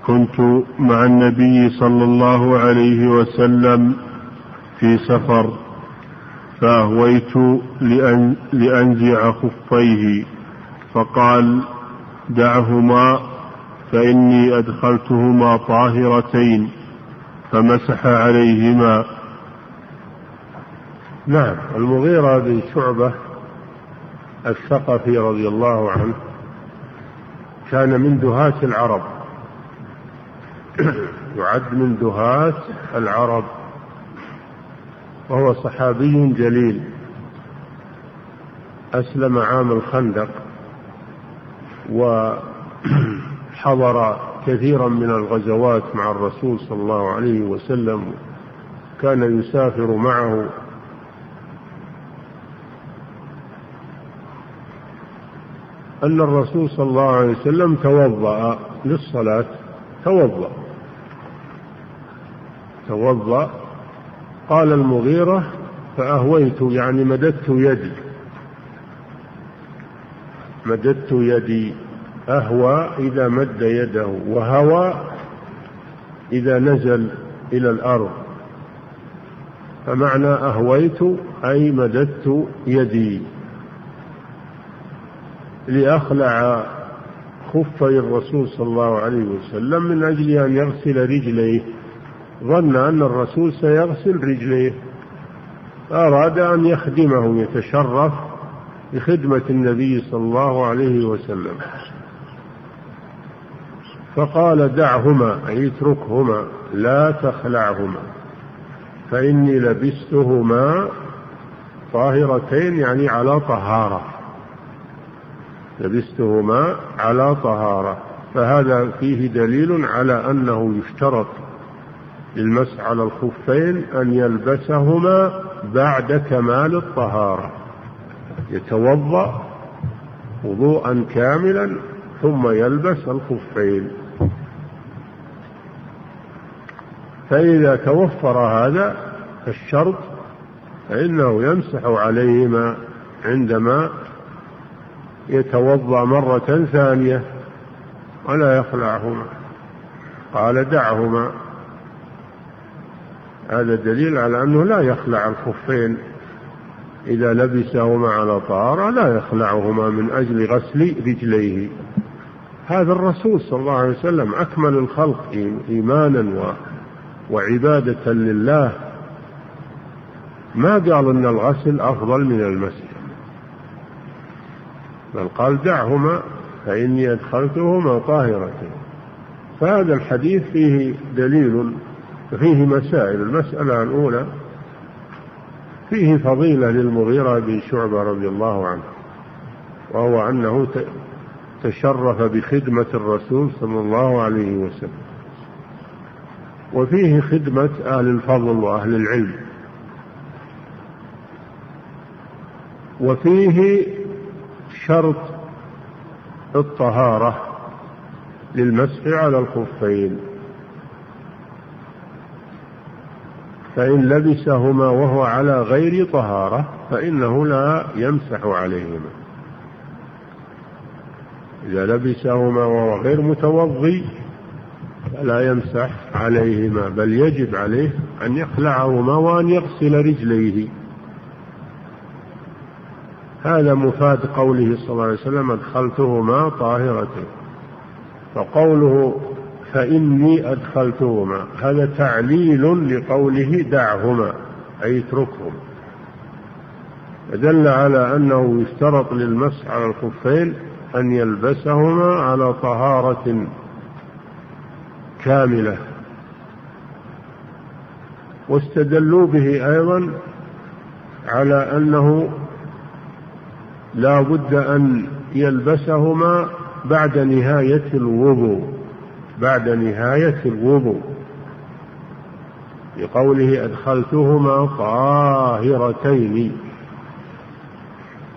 كنت مع النبي صلى الله عليه وسلم في سفر فأهويت لأن لأنزع خفيه. فقال دعهما فإني أدخلتهما طاهرتين فمسح عليهما. نعم المغيرة بن شعبة الثقفي رضي الله عنه كان من دهاة العرب. يعد من دهاة العرب. وهو صحابي جليل. أسلم عام الخندق. وحضر كثيرا من الغزوات مع الرسول صلى الله عليه وسلم كان يسافر معه. أن الرسول صلى الله عليه وسلم توضأ للصلاة توضأ توضأ. قال المغيرة فأهويت يعني مددت يدي. مددت يدي أهوى إذا مد يده وهوى إذا نزل إلى الأرض. فمعنى أهويت أي مددت يدي. لأخلع خفي الرسول صلى الله عليه وسلم من أجل أن يغسل رجليه. ظن أن الرسول سيغسل رجليه. أراد أن يخدمه يتشرف. بخدمة النبي صلى الله عليه وسلم. فقال دعهما أي اتركهما لا تخلعهما فإني لبستهما طاهرتين يعني على طهارة. لبستهما على طهارة. فهذا فيه دليل على أنه يشترط للمسح على الخفين أن يلبسهما بعد كمال الطهارة. يتوضأ وضوءا كاملا ثم يلبس الخفين. فإذا توفر هذا الشرط فإنه يمسح عليهما عندما يتوضأ مرة ثانية ولا يخلعهما. قال دعهما. هذا دليل على أنه لا يخلع الخفين. إذا لبسهما على طهارة لا يخلعهما من أجل غسل رجليه. هذا الرسول صلى الله عليه وسلم أكمل الخلق إيمانا وعبادة لله. ما قال أن الغسل أفضل من المسح. بل قال دعهما فإني أدخلتهما طاهرتين. فهذا الحديث فيه دليل فيه مسائل. المسألة الأولى فيه فضيلة للمغيرة بن شعبة رضي الله عنه وهو أنه تشرف بخدمة الرسول صلى الله عليه وسلم وفيه خدمة أهل الفضل وأهل العلم وفيه شرط الطهارة للمسح على الخفين. فإن لبسهما وهو على غير طهارة فإنه لا يمسح عليهما. إذا لبسهما وهو غير متوضي فلا يمسح عليهما بل يجب عليه أن يخلعهما وأن يغسل رجليه. هذا مفاد قوله صلى الله عليه وسلم أدخلتهما طاهرتين. فقوله فإني أدخلتهما. هذا تعليل لقوله دعهما أي اتركهم. دل على أنه يشترط للمسح على الخفين أن يلبسهما على طهارة كاملة. واستدلوا به أيضا على أنه لا بد أن يلبسهما بعد نهاية الوضوء. بعد نهاية الوضوء. لقوله أدخلتهما طاهرتين.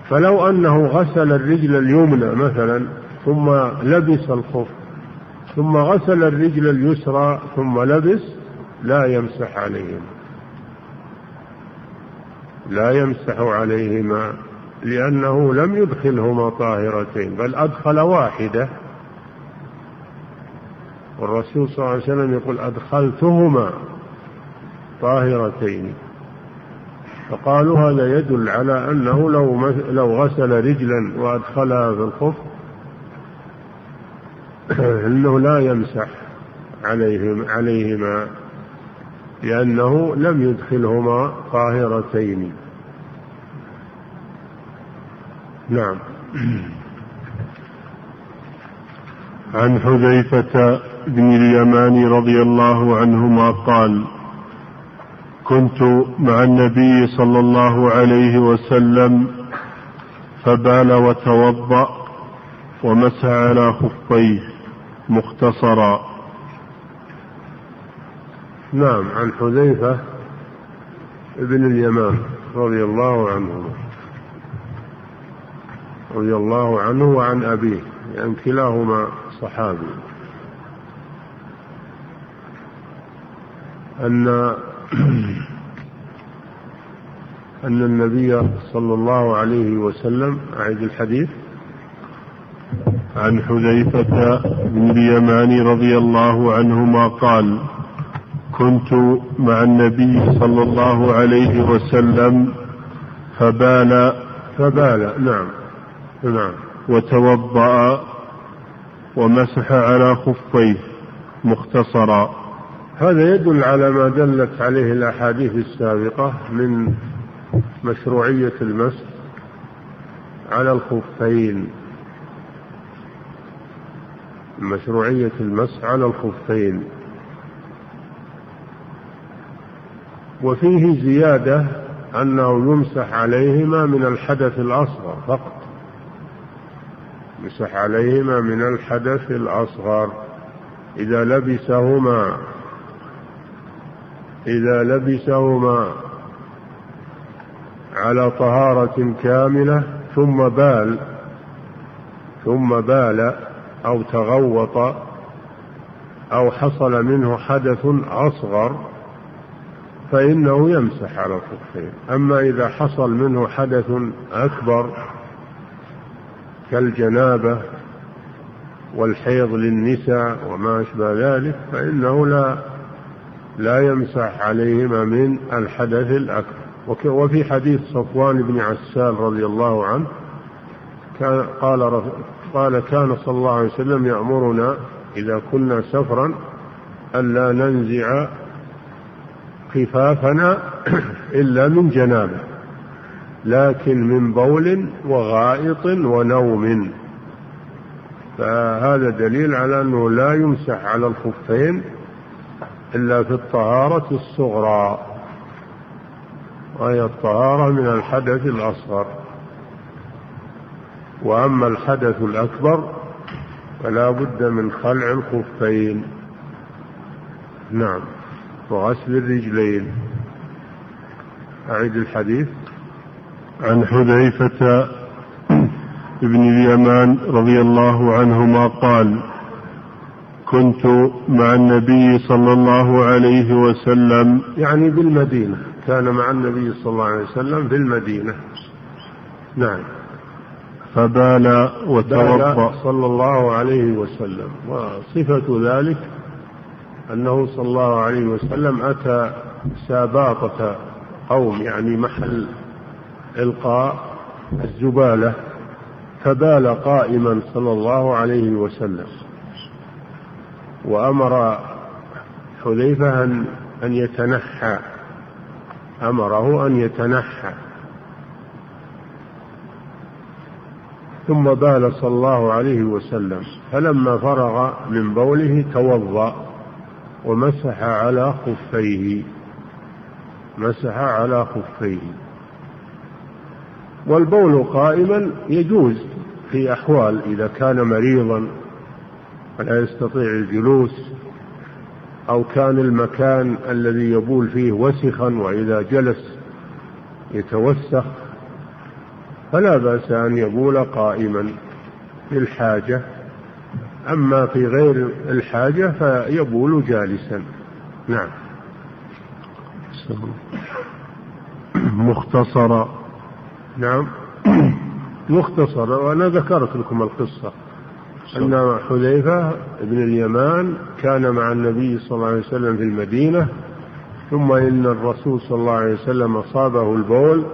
فلو أنه غسل الرجل اليمنى مثلا ثم لبس الخف ثم غسل الرجل اليسرى ثم لبس لا يمسح عليهما. لا يمسح عليهما لأنه لم يدخلهما طاهرتين بل أدخل واحدة. والرسول صلى الله عليه وسلم يقول أدخلتهما طاهرتين. فقالوا هذا يدل على أنه لو لو غسل رجلا وأدخلها في الخف أنه لا يمسح عليهم عليهما لأنه لم يدخلهما طاهرتين. نعم. عن حذيفة بن اليمان رضي الله عنهما قال كنت مع النبي صلى الله عليه وسلم فبال وتوضأ ومسح على خفيه مختصرا. نعم عن حذيفة بن اليمان رضي الله عنه. رضي الله عنه وعن أبيه يعني كلاهما صحابي أن أن النبي صلى الله عليه وسلم أعيد الحديث عن حذيفة بن اليمان رضي الله عنهما قال كنت مع النبي صلى الله عليه وسلم فبال فبال نعم نعم وتوضأ ومسح على خفيه مختصرا. هذا يدل على ما دلت عليه الأحاديث السابقة من مشروعية المسح على الخفين. مشروعية المسح على الخفين. وفيه زيادة أنه يمسح عليهما من الحدث الأصغر فقط. يمسح عليهما من الحدث الأصغر. إذا لبسهما إذا لبسهما على طهارة كاملة ثم بال ثم بال أو تغوط أو حصل منه حدث أصغر فإنه يمسح على الخفين أما إذا حصل منه حدث أكبر كالجنابة والحيض للنساء وما أشبه ذلك فإنه لا لا يمسح عليهما من الحدث الأكبر. وفي حديث صفوان بن عسال رضي الله عنه كان قال قال كان صلى الله عليه وسلم يأمرنا إذا كنا سفرا ألا ننزع خفافنا إلا من جنابة. لكن من بول وغائط ونوم. فهذا دليل على أنه لا يمسح على الخفين إلا في الطهارة الصغرى. وهي الطهارة من الحدث الأصغر. وأما الحدث الأكبر فلا بد من خلع الخفين. نعم. وغسل الرجلين. أعيد الحديث. عن حذيفة ابن اليمان رضي الله عنهما قال كنت مع النبي صلى الله عليه وسلم. يعني بالمدينة كان مع النبي صلى الله عليه وسلم في المدينة. نعم. فبال وتوضأ. صلى الله عليه وسلم. وصفة ذلك أنه صلى الله عليه وسلم أتى ساباطة قوم يعني محل إلقاء الزبالة فبال قائما صلى الله عليه وسلم. وأمر حذيفة أن أن يتنحى. أمره أن يتنحى. ثم بال صلى الله عليه وسلم. فلما فرغ من بوله توضأ ومسح على خفيه. مسح على خفيه. والبول قائما يجوز في أحوال إذا كان مريضا ولا يستطيع الجلوس أو كان المكان الذي يبول فيه وسخا وإذا جلس يتوسخ فلا بأس أن يبول قائما للحاجة أما في غير الحاجة فيبول جالسا. نعم. مختصرا. نعم. مختصر وأنا ذكرت لكم القصة. أن حذيفة بن اليمان كان مع النبي صلى الله عليه وسلم في المدينة ثم إن الرسول صلى الله عليه وسلم أصابه البول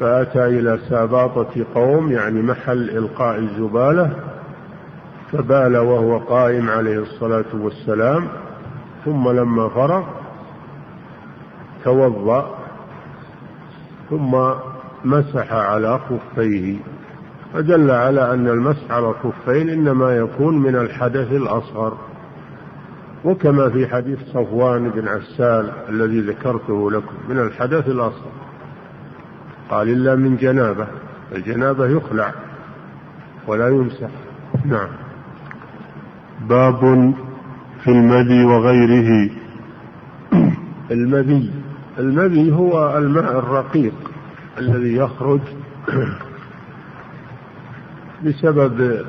فأتى إلى ساباطة قوم يعني محل إلقاء الزبالة فبال وهو قائم عليه الصلاة والسلام ثم لما فرغ توضأ ثم مسح على خفيه فدل على أن المسح على الخفين إنما يكون من الحدث الأصغر. وكما في حديث صفوان بن عسال الذي ذكرته لكم من الحدث الأصغر. قال إلا من جنابة. الجنابة يخلع ولا يمسح. نعم. باب في المذي وغيره. المذي. المذي هو الماء الرقيق. الذي يخرج بسبب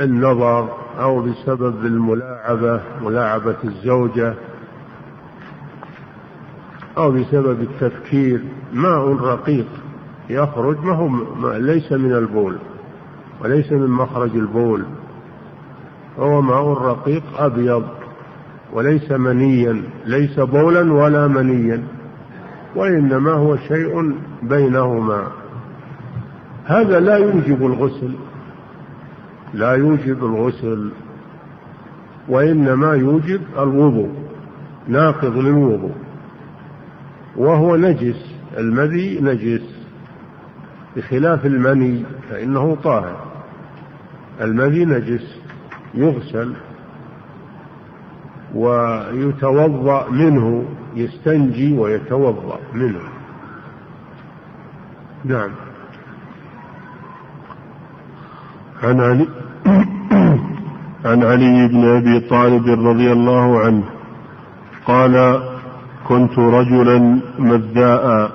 النظر أو بسبب الملاعبة ملاعبة الزوجة أو بسبب التفكير. ماء رقيق يخرج ما هو ليس من البول وليس من مخرج البول. هو ماء رقيق أبيض وليس منيا ليس بولا ولا منيا. وإنما هو شيء بينهما. هذا لا يوجب الغسل. لا يوجب الغسل وإنما يوجب الوضوء ناقض للوضوء وهو نجس المذي نجس بخلاف المني فإنه طاهر. المذي نجس يغسل ويتوضأ منه يستنجي ويتوضأ منه. نعم. عن علي عن علي بن أبي طالب رضي الله عنه قال كنت رجلا مذاء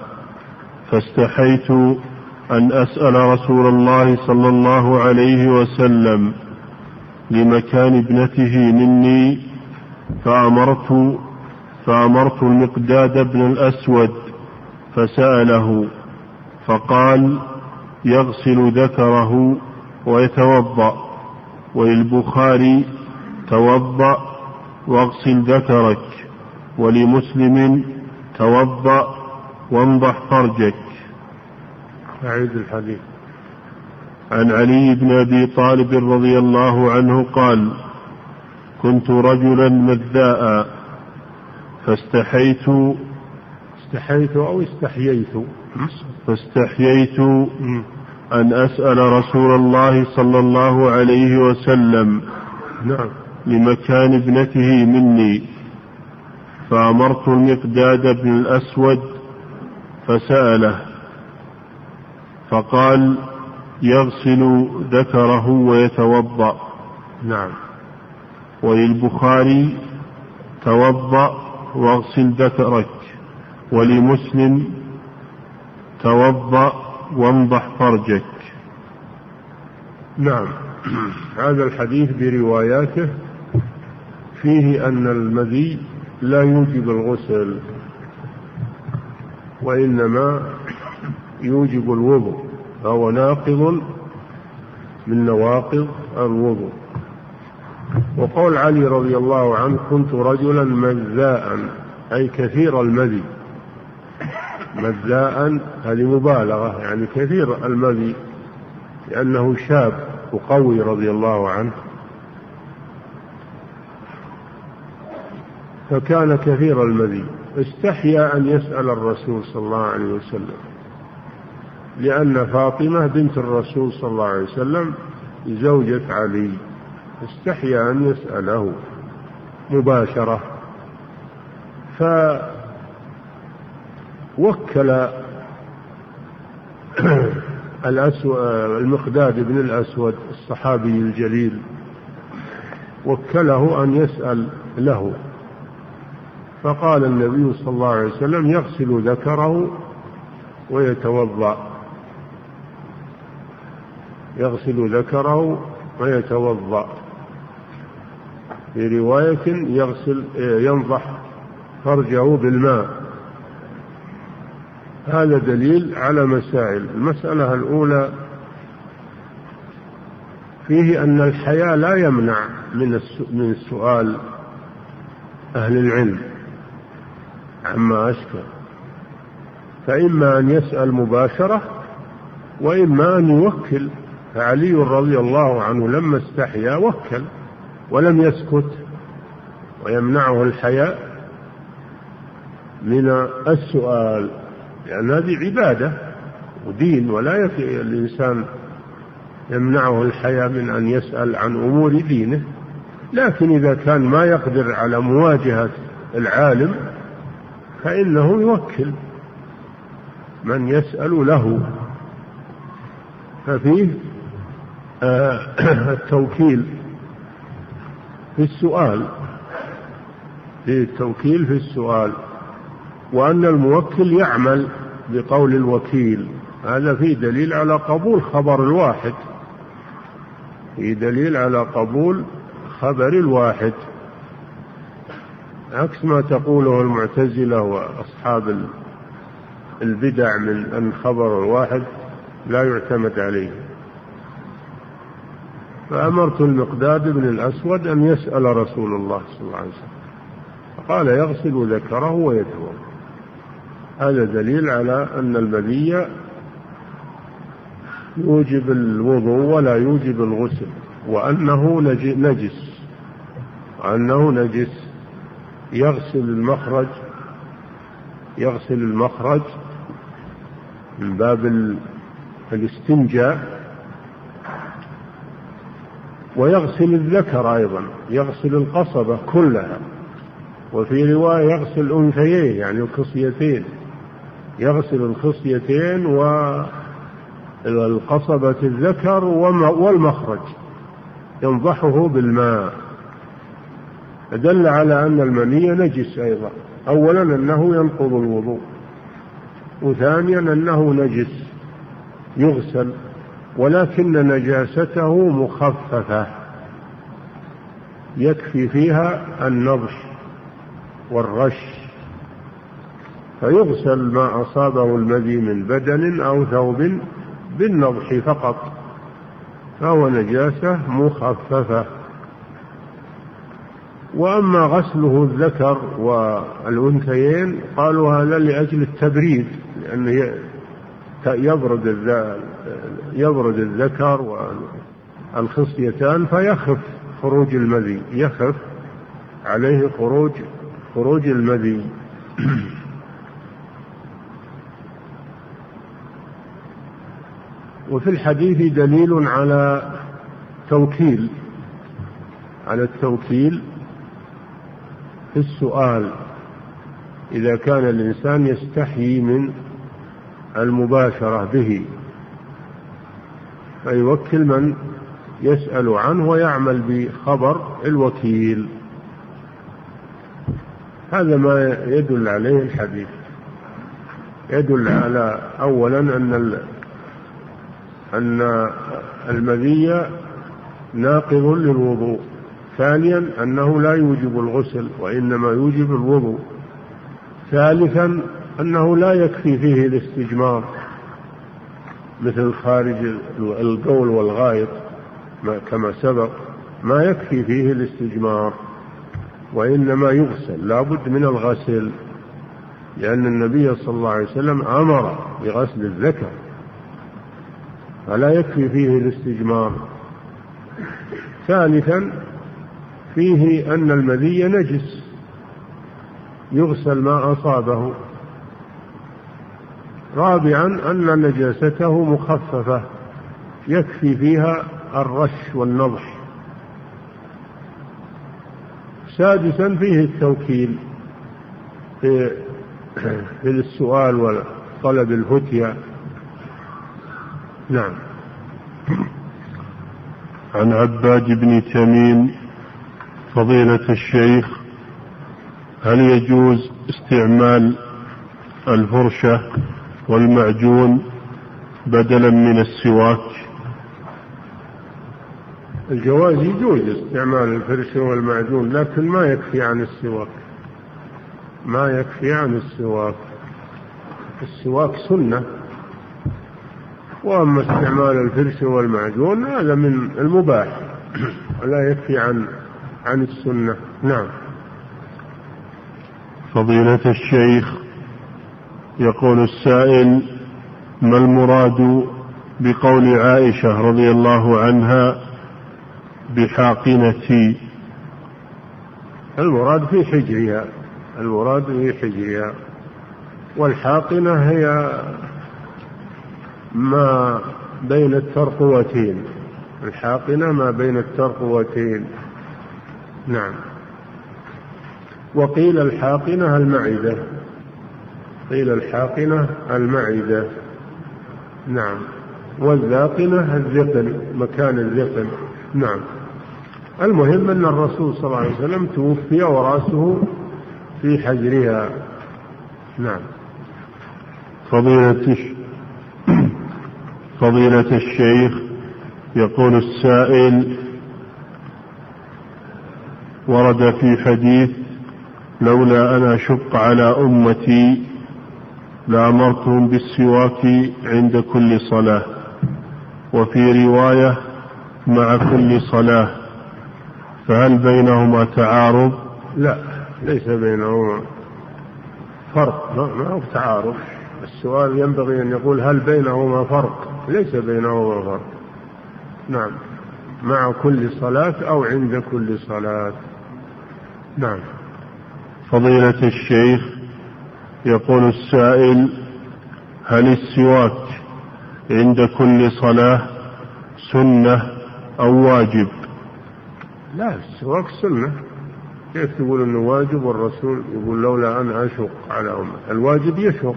فاستحيت أن أسأل رسول الله صلى الله عليه وسلم لمكان ابنته مني فأمرت فأمرت المقداد بن الأسود فسأله فقال يغسل ذكره ويتوضأ وللبخاري توضأ واغسل ذكرك ولمسلم توضأ وانضح فرجك. أعيد الحديث. عن علي بن أبي طالب رضي الله عنه قال كنت رجلا مذاء فاستحيت استحيت أو استحييت. فاستحييت أن أسأل رسول الله صلى الله عليه وسلم نعم. لمكان ابنته مني. فأمرت المقداد بن الأسود فسأله. فقال يغسل ذكره ويتوضأ. نعم. وللبخاري توضأ واغسل ذكرك ولمسلم توضأ وانضح فرجك. نعم. هذا الحديث برواياته فيه أن المذي لا يوجب الغسل وإنما يوجب الوضوء فهو ناقض من نواقض الوضوء. وقول علي رضي الله عنه كنت رجلا مذاء أي كثير المذي. مذاء هذه مبالغة يعني كثير المذي لأنه شاب وقوي رضي الله عنه. فكان كثير المذي. استحيا أن يسأل الرسول صلى الله عليه وسلم. لأن فاطمة بنت الرسول صلى الله عليه وسلم زوجة علي. استحيا أن يسأله مباشرة. فوكل المقداد بن الأسود الصحابي الجليل وكله أن يسأل له. فقال النبي صلى الله عليه وسلم يغسل ذكره ويتوضأ. يغسل ذكره ويتوضأ. في رواية يغسل ينضح فرجه بالماء. هذا دليل على مسائل. المسألة الأولى فيه أن الحياء لا يمنع من من السؤال أهل العلم عما أشكر. فإما أن يسأل مباشرة وإما أن يوكل. فعلي رضي الله عنه لما استحيا وكل. ولم يسكت ويمنعه الحياء من السؤال لأن هذه عبادة ودين ولا يكفي الإنسان يمنعه الحياء من أن يسأل عن أمور دينه. لكن إذا كان ما يقدر على مواجهة العالم فإنه يوكل من يسأل له. ففيه آه، التوكيل. في السؤال في التوكيل في السؤال وأن الموكل يعمل بقول الوكيل. هذا فيه دليل على قبول خبر الواحد. في دليل على قبول خبر الواحد. عكس ما تقوله المعتزلة وأصحاب البدع من أن خبر الواحد لا يعتمد عليه. فأمرت المقداد بن الأسود أن يسأل رسول الله صلى الله عليه وسلم. فقال يغسل ذكره ويتوضا هذا دليل على أن المذي يوجب الوضوء ولا يوجب الغسل وأنه نجس. وأنه نجس. يغسل المخرج يغسل المخرج من باب الاستنجاء. ويغسل الذكر أيضا يغسل القصبة كلها. وفي رواية يغسل الأنثيين يعني الخصيتين. يغسل الخصيتين والقصبة الذكر والمخرج. ينضحه بالماء. دل على أن المني نجس أيضا. أولا أنه ينقض الوضوء وثانيا أنه نجس يغسل. ولكن نجاسته مخففة. يكفي فيها النضح والرش. فيغسل ما أصابه المذي من بدن أو ثوب بالنضح فقط. فهو نجاسة مخففة. وأما غسله الذكر والأنثيين قالوا هذا لأجل التبريد لأنه يبرد يبرد الذكر والخصيتان فيخف خروج المذي يخف عليه خروج خروج المذي. وفي الحديث دليل على توكيل على التوكيل في السؤال إذا كان الإنسان يستحيي من المباشرة به. فيوكل من يسأل عنه ويعمل بخبر الوكيل. هذا ما يدل عليه الحديث. يدل على أولا أن أن المذي ناقض للوضوء. ثانيا أنه لا يوجب الغسل وإنما يوجب الوضوء. ثالثا أنه لا يكفي فيه الاستجمار. مثل خارج القول والغائط كما سبق ما يكفي فيه الاستجمار وإنما يغسل لا بد من الغسل لأن النبي صلى الله عليه وسلم أمر بغسل الذكر فلا يكفي فيه الاستجمار. ثالثا فيه أن المذي نجس يغسل ما أصابه. رابعا أن نجاسته مخففة يكفي فيها الرش والنضح. سادسا فيه التوكيل في, السؤال وطلب الفتية. نعم. عن عباد بن تميم فضيلة الشيخ هل يجوز استعمال الفرشة والمعجون بدلا من السواك. الجواز يجوز استعمال الفرشة والمعجون لكن ما يكفي عن السواك. ما يكفي عن السواك. السواك سنة. وأما استعمال الفرشة والمعجون هذا من المباح. ولا يكفي عن عن السنة. نعم. فضيلة الشيخ يقول السائل ما المراد بقول عائشة رضي الله عنها بحاقنتي المراد في حجرها المراد في حجرها. والحاقنة هي ما بين الترقوتين. الحاقنة ما بين الترقوتين. نعم. وقيل الحاقنة المعدة. قيل الحاقنة المعدة. نعم. والذاقنة الذقن مكان الذقن. نعم. المهم أن الرسول صلى الله عليه وسلم توفي ورأسه في حجرها. نعم. فضيلة فضيلة الشيخ يقول السائل ورد في حديث لولا أن أشق على أمتي لأمرتهم بالسواك عند كل صلاة وفي رواية مع كل صلاة فهل بينهما تعارض؟ لا ليس بينهما. فرق ما هو تعارض. السؤال ينبغي أن يقول هل بينهما فرق؟ ليس بينهما فرق. نعم. مع كل صلاة أو عند كل صلاة. نعم. فضيلة الشيخ يقول السائل هل السواك عند كل صلاة سنة أو واجب؟ لا السواك سنة. كيف تقول إنه واجب والرسول يقول لولا أن أشق على أمة؟ الواجب يشق.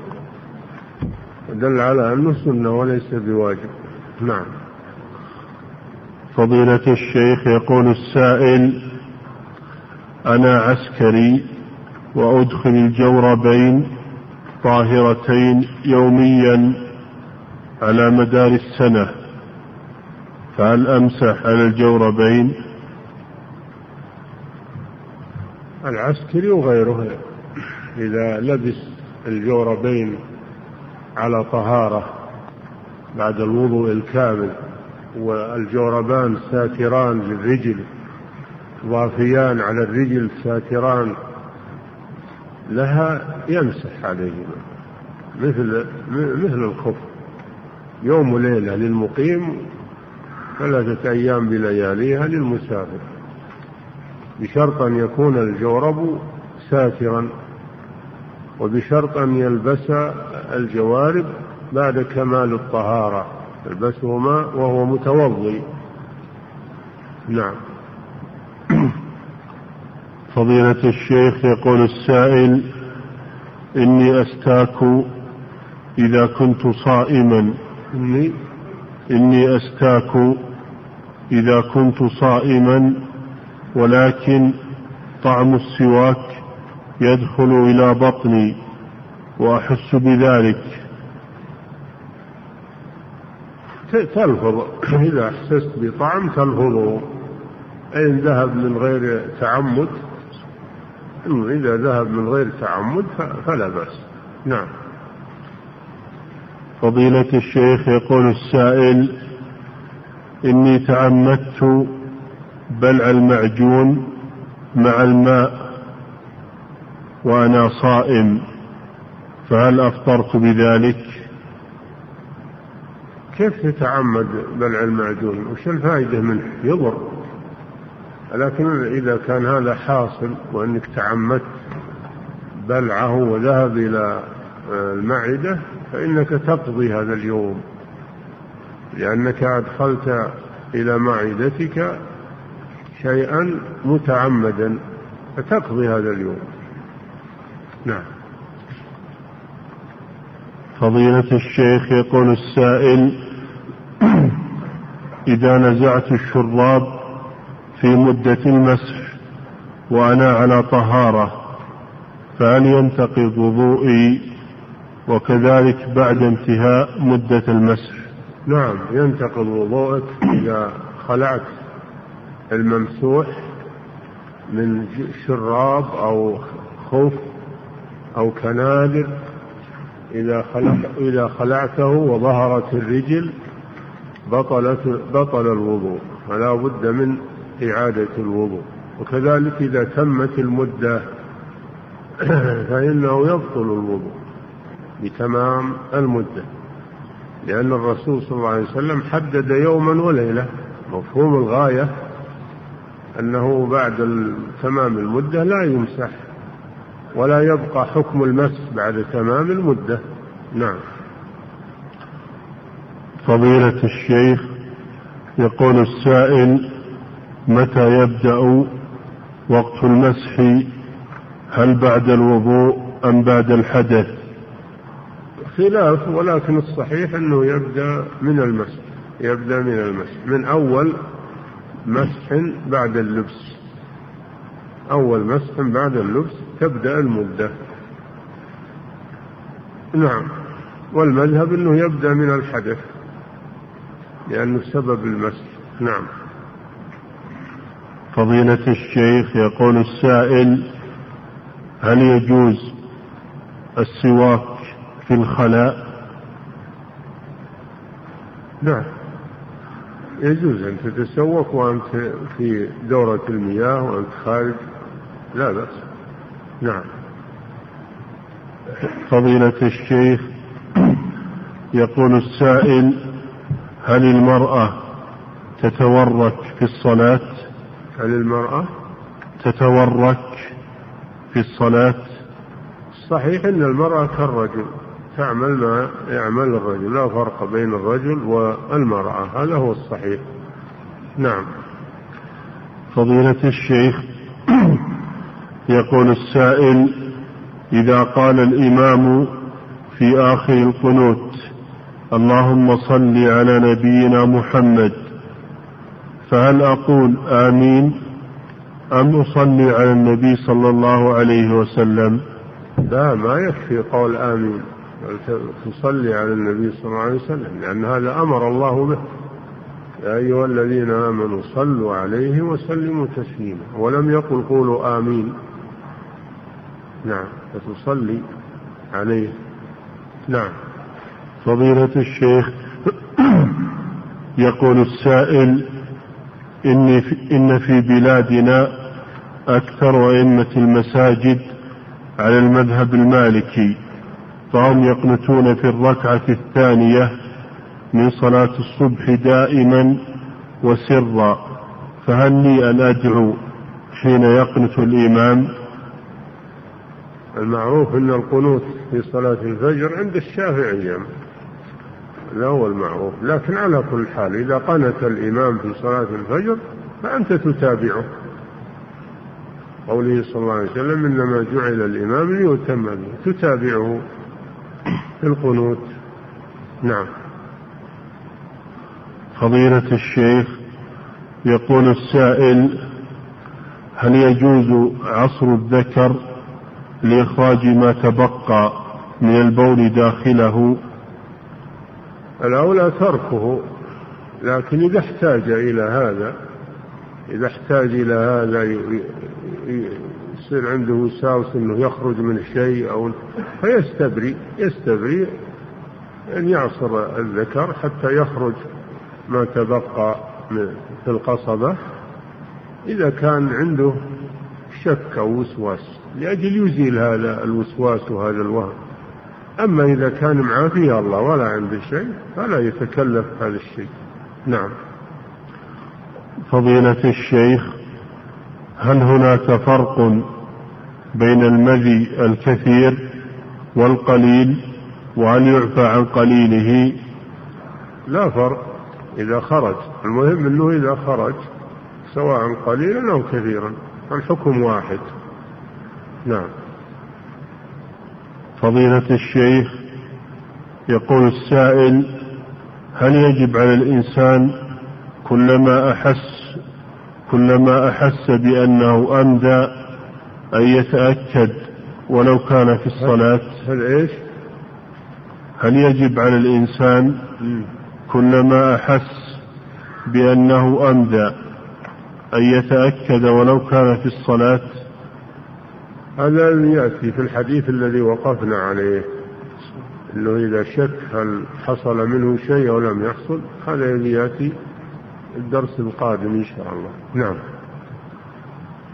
دل على أنه سنة وليس بواجب. نعم. فضيلة الشيخ يقول السائل أنا عسكري وأدخل الجوربين طاهرتين يوميا على مدار السنة فهل أمسح على الجوربين العسكري وغيره إذا لبس الجوربين على طهارة بعد الوضوء الكامل والجوربان ساتران للرجل ضافيان على الرجل ساتران لها يمسح عليهما. مثل مثل الخف. يوم وليلة للمقيم ثلاثة أيام بلياليها للمسافر. بشرط أن يكون الجورب ساترا وبشرط أن يلبس الجوارب بعد كمال الطهارة. يلبسهما وهو متوضي. نعم. فضيلة الشيخ يقول السائل إني أستاك إذا كنت صائما. إني إني أستاك إذا كنت صائما ولكن طعم السواك يدخل إلى بطني وأحس بذلك. تلفظ إذا أحسست بطعم تلفظه. إن ذهب من غير تعمد إذا ذهب من غير تعمد فلا بأس. نعم. فضيلة الشيخ يقول السائل إني تعمدت بلع المعجون مع الماء وأنا صائم فهل أفطرت بذلك؟ كيف تتعمد بلع المعجون؟ وش الفائدة منه؟ يضر. لكن إذا كان هذا حاصل وأنك تعمدت بلعه وذهب إلى المعدة فإنك تقضي هذا اليوم. لأنك أدخلت إلى معدتك شيئا متعمدا فتقضي هذا اليوم. نعم. فضيلة الشيخ يقول السائل إذا نزعت الشراب في مدة المسح وأنا على طهارة فهل ينتقض وضوئي وكذلك بعد انتهاء مدة المسح؟ نعم ينتقض وضوءك إذا خلعت الممسوح من شراب أو خف أو كنادر إذا إذا خلعته وظهرت الرجل بطلت بطل الوضوء فلا بد من إعادة الوضوء. وكذلك إذا تمت المدة فإنه يبطل الوضوء بتمام المدة. لأن الرسول صلى الله عليه وسلم حدد يوما وليلة. مفهوم الغاية أنه بعد تمام المدة لا يمسح ولا يبقى حكم المس بعد تمام المدة. نعم. فضيلة الشيخ يقول السائل متى يبدأ وقت المسح؟ هل بعد الوضوء أم بعد الحدث؟ خلاف ولكن الصحيح أنه يبدأ من المسح يبدأ من المسح. من أول مسح بعد اللبس. أول مسح بعد اللبس تبدأ المدة. نعم. والمذهب أنه يبدأ من الحدث لأنه سبب المسح. نعم. فضيلة الشيخ يقول السائل هل يجوز السواك في الخلاء؟ نعم. يجوز أن تتسوق وأنت في دورة المياه وأنت خارج. لا بأس. نعم. فضيلة الشيخ يقول السائل هل المرأة تتورك في الصلاة؟ هل المرأة؟ تتورك في الصلاة؟ صحيح أن المرأة كالرجل تعمل ما يعمل الرجل لا فرق بين الرجل والمرأة هذا هو الصحيح. نعم. فضيلة الشيخ يقول السائل إذا قال الإمام في آخر القنوت اللهم صل على نبينا محمد فهل أقول آمين أم أصلي على النبي صلى الله عليه وسلم؟ لا ما يكفي قول آمين. تصلي على النبي صلى الله عليه وسلم لأن هذا أمر الله به. يا أيها الذين آمنوا صلوا عليه وسلموا تسليما. ولم يقل قولوا آمين. نعم فتصلي عليه. نعم. فضيلة الشيخ يقول السائل إن في, إن في بلادنا أكثر أئمة المساجد على المذهب المالكي فهم يقنتون في الركعة الثانية من صلاة الصبح دائما وسرا فهل لي أن أدعو حين يقنت الإمام. المعروف أن القنوت في صلاة الفجر عند الشافعية. هذا هو المعروف. لكن على كل حال إذا قنت الإمام في صلاة الفجر فأنت تتابعه. قوله صلى الله عليه وسلم إنما جعل الإمام ليتم به. تتابعه في القنوت. نعم. فضيلة الشيخ يقول السائل هل يجوز عصر الذكر لإخراج ما تبقى من البول داخله؟ الأولى تركه لكن إذا احتاج إلى هذا إذا احتاج إلى هذا يصير عنده وساوس أنه يخرج من شيء أو فيستبري يستبري أن يعصر الذكر حتى يخرج ما تبقى في القصبة. إذا كان عنده شك أو وسواس لأجل يزيل هذا الوسواس وهذا الوهم. أما إذا كان معافي الله ولا عنده شيء فلا يتكلف هذا الشيء. نعم. فضيلة الشيخ هل هناك فرق بين المذي الكثير والقليل وهل يعفى عن قليله؟ لا فرق إذا خرج. المهم أنه إذا خرج سواء قليلا أو كثيرا الحكم واحد. نعم. فضيلة الشيخ يقول السائل هل يجب على الإنسان كلما أحس كلما أحس بأنه أمدى أن يتأكد ولو كان في الصلاة؟ هل إيش؟ هل يجب على الإنسان كلما أحس بأنه أمدى أن يتأكد ولو كان في الصلاة؟ هذا يأتي في الحديث الذي وقفنا عليه. أنه إذا شك هل حصل منه شيء أو لم يحصل هذا الذي يأتي الدرس القادم إن شاء الله. نعم.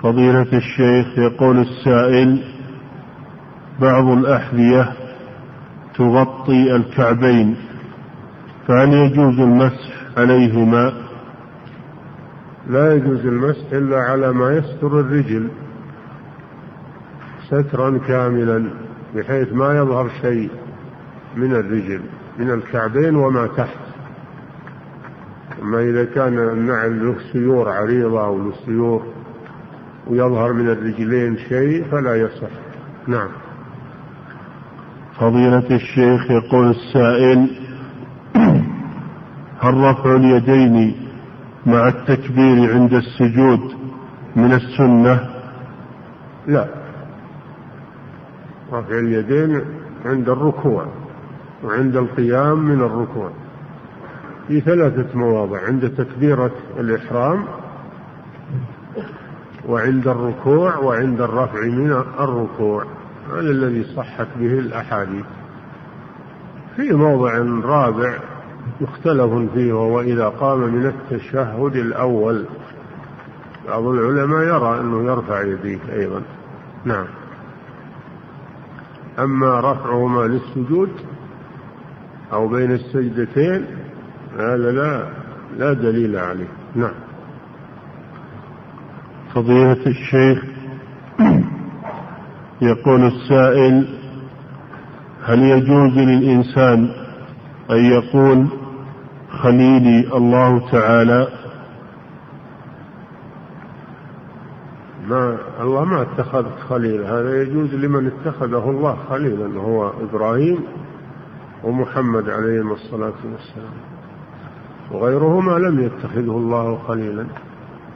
فضيلة الشيخ يقول السائل بعض الأحذية تغطي الكعبين فهل يجوز المسح عليهما؟ لا يجوز المسح إلا على ما يستر الرجل. سترا كاملا بحيث ما يظهر شيء من الرجل من الكعبين وما تحت. أما إذا كان النعل له سيور عريضة أو له سيور ويظهر من الرجلين شيء فلا يصح. نعم. فضيلة الشيخ يقول السائل هل رفع اليدين مع التكبير عند السجود من السنة؟ لا. رفع اليدين عند الركوع وعند القيام من الركوع. في ثلاثة مواضع عند تكبيرة الإحرام وعند الركوع وعند الرفع من الركوع. هذا الذي صحت به الأحاديث. في موضع رابع مختلف فيه وهو إذا قام من التشهد الأول. بعض العلماء يرى أنه يرفع يديه أيضا. نعم. أما رفعهما للسجود أو بين السجدتين هذا لا لا دليل عليه. نعم. فضيلة الشيخ يقول السائل هل يجوز للإنسان أن يقول خليلي الله تعالى ما الله ما اتخذ خليل. هذا يجوز لمن اتخذه الله خليلا هو إبراهيم ومحمد عليهما الصلاة والسلام. وغيرهما لم يتخذه الله خليلا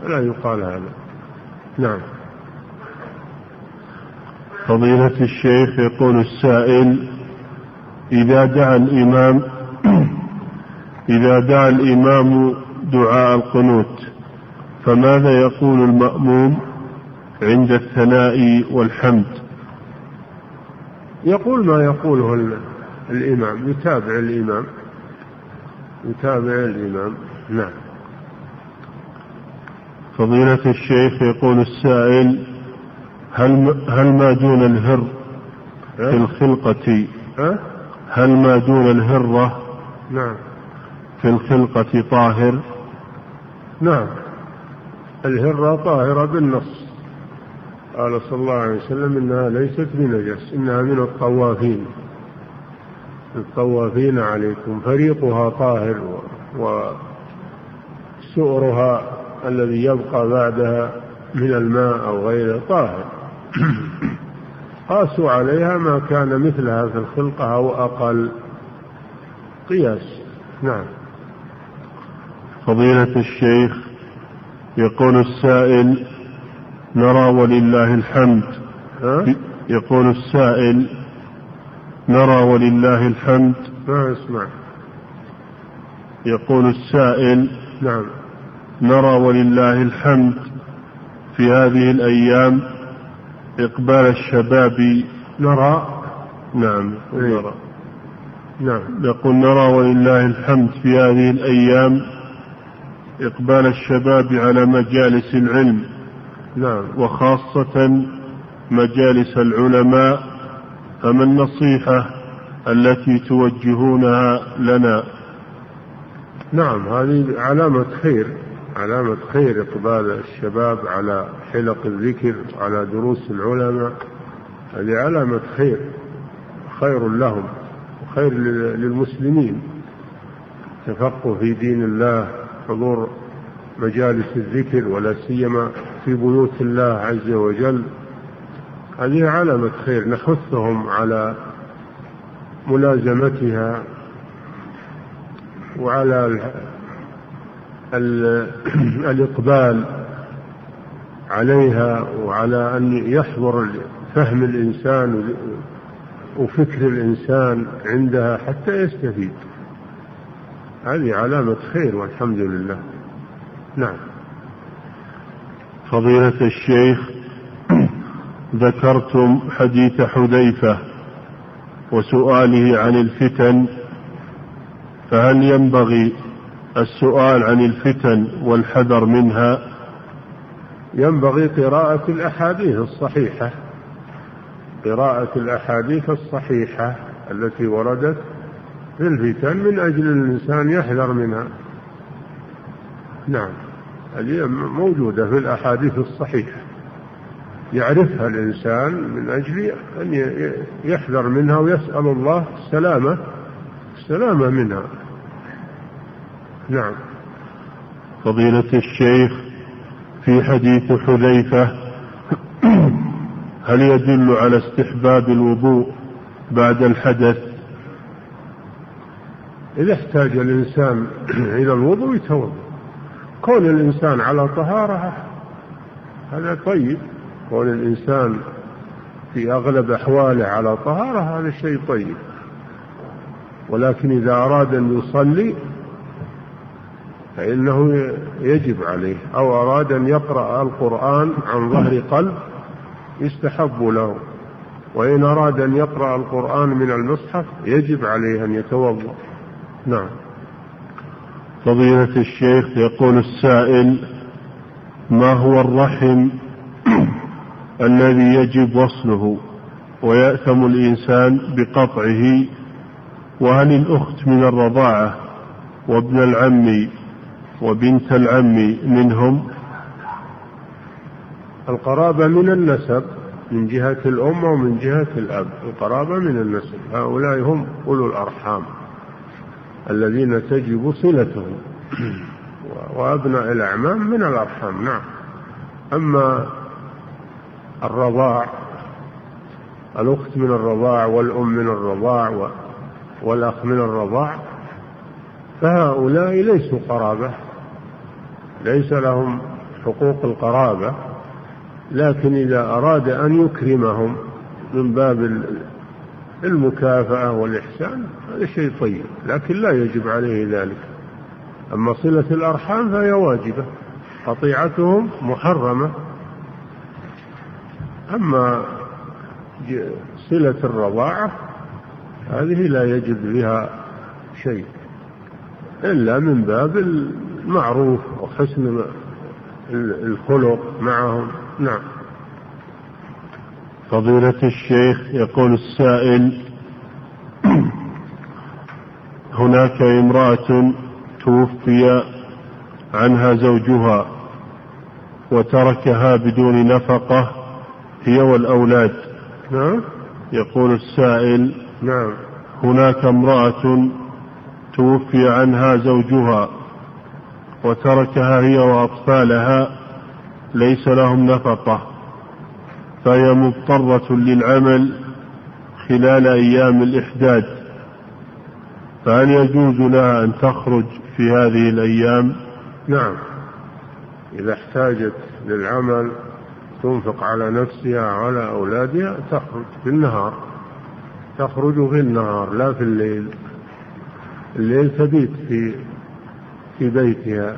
فلا يقال هذا. نعم. فضيلة الشيخ يقول السائل إذا دعا الإمام إذا دعا الإمام دعاء القنوت فماذا يقول المأموم؟ عند الثناء والحمد. يقول ما يقوله الإمام يتابع الإمام. يتابع الإمام. نعم. فضيلة الشيخ يقول السائل هل هل ما دون الهر في الخلقة؟ هل ما دون الهرة نعم. في الخلقة طاهر؟ نعم. الهرة طاهرة بالنص. قال صلى الله عليه وسلم إنها ليست بنجس إنها من الطوافين. الطوافين عليكم فريقها طاهر وسؤرها الذي يبقى بعدها من الماء أو غيره طاهر. قاسوا عليها ما كان مثلها في الخلقة أو أقل. قياس. نعم. فضيلة الشيخ يقول السائل نرى ولله الحمد. ها؟ يقول السائل نرى ولله الحمد. ما اسمع. يقول السائل نعم. نرى ولله الحمد في هذه الأيام إقبال الشباب. نرى؟ نعم إيه. نرى. نعم. يقول نرى ولله الحمد في هذه الأيام إقبال الشباب على مجالس العلم. نعم. وخاصة مجالس العلماء فما النصيحة التي توجهونها لنا؟ نعم هذه علامة خير علامة خير إقبال الشباب على حلق الذكر على دروس العلماء. هذه علامة خير خير لهم وخير للمسلمين. تفقه في دين الله حضور مجالس الذكر ولا سيما في بيوت الله عز وجل. هذه علامة خير نحثهم على ملازمتها وعلى ال ال الإقبال عليها وعلى أن يحضر فهم الإنسان وفكر الإنسان عندها حتى يستفيد. هذه علامة خير والحمد لله. نعم. فضيلة الشيخ ذكرتم حديث حذيفة وسؤاله عن الفتن فهل ينبغي السؤال عن الفتن والحذر منها؟ ينبغي قراءة الأحاديث الصحيحة قراءة الأحاديث الصحيحة التي وردت في الفتن من أجل الإنسان يحذر منها. نعم. هذه موجودة في الأحاديث الصحيحة. يعرفها الإنسان من أجل أن يحذر منها ويسأل الله السلامة السلامة منها. نعم. فضيلة الشيخ في حديث حذيفة هل يدل على استحباب الوضوء بعد الحدث؟ إذا احتاج الإنسان إلى الوضوء يتوضأ. كون الإنسان على طهارة هذا طيب. كون الإنسان في أغلب أحواله على طهارة هذا شيء طيب. ولكن إذا أراد أن يصلي فإنه يجب عليه. أو أراد أن يقرأ القرآن عن ظهر قلب يستحب له. وإن أراد أن يقرأ القرآن من المصحف يجب عليه أن يتوضأ. نعم. فضيلة الشيخ يقول السائل ما هو الرحم الذي يجب وصله ويأثم الإنسان بقطعه؟ وهل الأخت من الرضاعة وابن العم وبنت العم منهم؟ القرابة من النسب من جهة الأم ومن جهة الأب القرابة من النسب هؤلاء هم أولو الأرحام. الذين تجب صلتهم. وأبناء الأعمام من الأرحام نعم. أما الرضاع الأخت من الرضاع والأم من الرضاع والأخ من الرضاع فهؤلاء ليسوا قرابة. ليس لهم حقوق القرابة لكن إذا أراد أن يكرمهم من باب المكافأة والإحسان هذا شيء طيب لكن لا يجب عليه ذلك. أما صلة الأرحام فهي واجبة قطيعتهم محرمة. أما صلة الرضاعة هذه لا يجب بها شيء إلا من باب المعروف وحسن الخلق معهم. نعم. فضيلة الشيخ يقول السائل هناك امرأة توفي عنها زوجها وتركها بدون نفقة هي والأولاد. نعم. يقول السائل نعم. هناك امرأة توفي عنها زوجها وتركها هي وأطفالها ليس لهم نفقة. فهي مضطرة للعمل خلال أيام الإحداد فهل يجوز لها أن تخرج في هذه الأيام؟ نعم. إذا احتاجت للعمل تنفق على نفسها وعلى أولادها تخرج في النهار. تخرج في النهار لا في الليل. الليل تبيت في في بيتها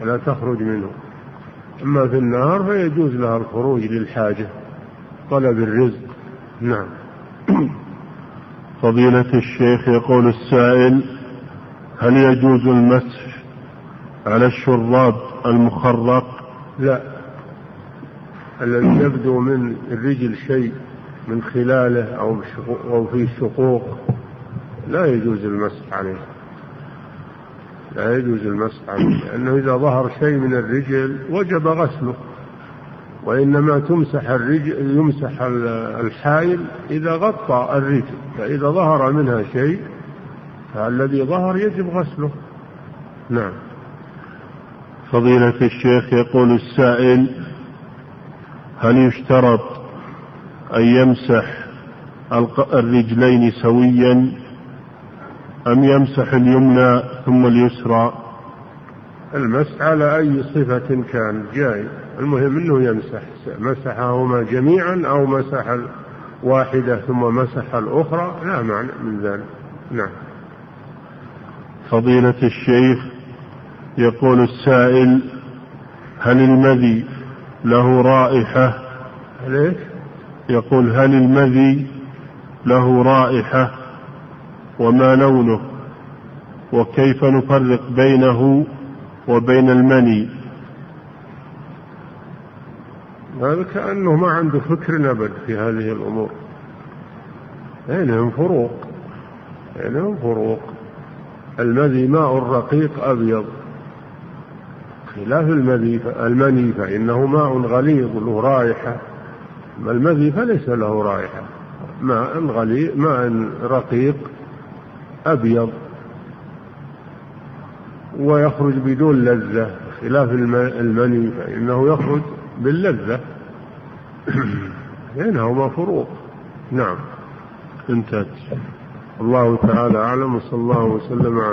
ولا تخرج منه. أما في النهار فيجوز لها الخروج للحاجة. طلب الرزق. نعم. فضيلة الشيخ يقول السائل هل يجوز المسح على الشراب المخرق؟ لا. الذي يبدو من الرجل شيء من خلاله أو أو فيه شقوق لا يجوز المسح عليه. لا يجوز المسح عليه لأنه إذا ظهر شيء من الرجل وجب غسله. وإنما تمسح الرجل يمسح الحائل إذا غطى الرجل فإذا ظهر منها شيء فالذي ظهر يجب غسله. نعم. فضيلة الشيخ يقول السائل هل يشترط أن يمسح الرجلين سويا أم يمسح اليمنى ثم اليسرى؟ المسح على أي صفة كان؟ جاي المهم أنه يمسح مسحهما جميعا أو مسح واحدة ثم مسح الأخرى لا معنى من ذلك. نعم. فضيلة الشيخ يقول السائل هل المذي له رائحة؟ ليش يقول هل المذي له رائحة؟ وما لونه؟ وكيف نفرق بينه وبين المني؟ هذا كأنه ما عنده فكر أبد في هذه الأمور. بينهم فروق؟ بينهم فروق؟ المذي ماء رقيق أبيض. خلاف المذي المني فإنه ماء غليظ له رائحة. أما المذي فليس له رائحة. ماء غليظ ماء رقيق أبيض. ويخرج بدون لذة. خلاف المني فإنه يخرج باللذة. بينهما فروق. نعم. انتهت. الله تعالى أعلم وصلى الله وسلم على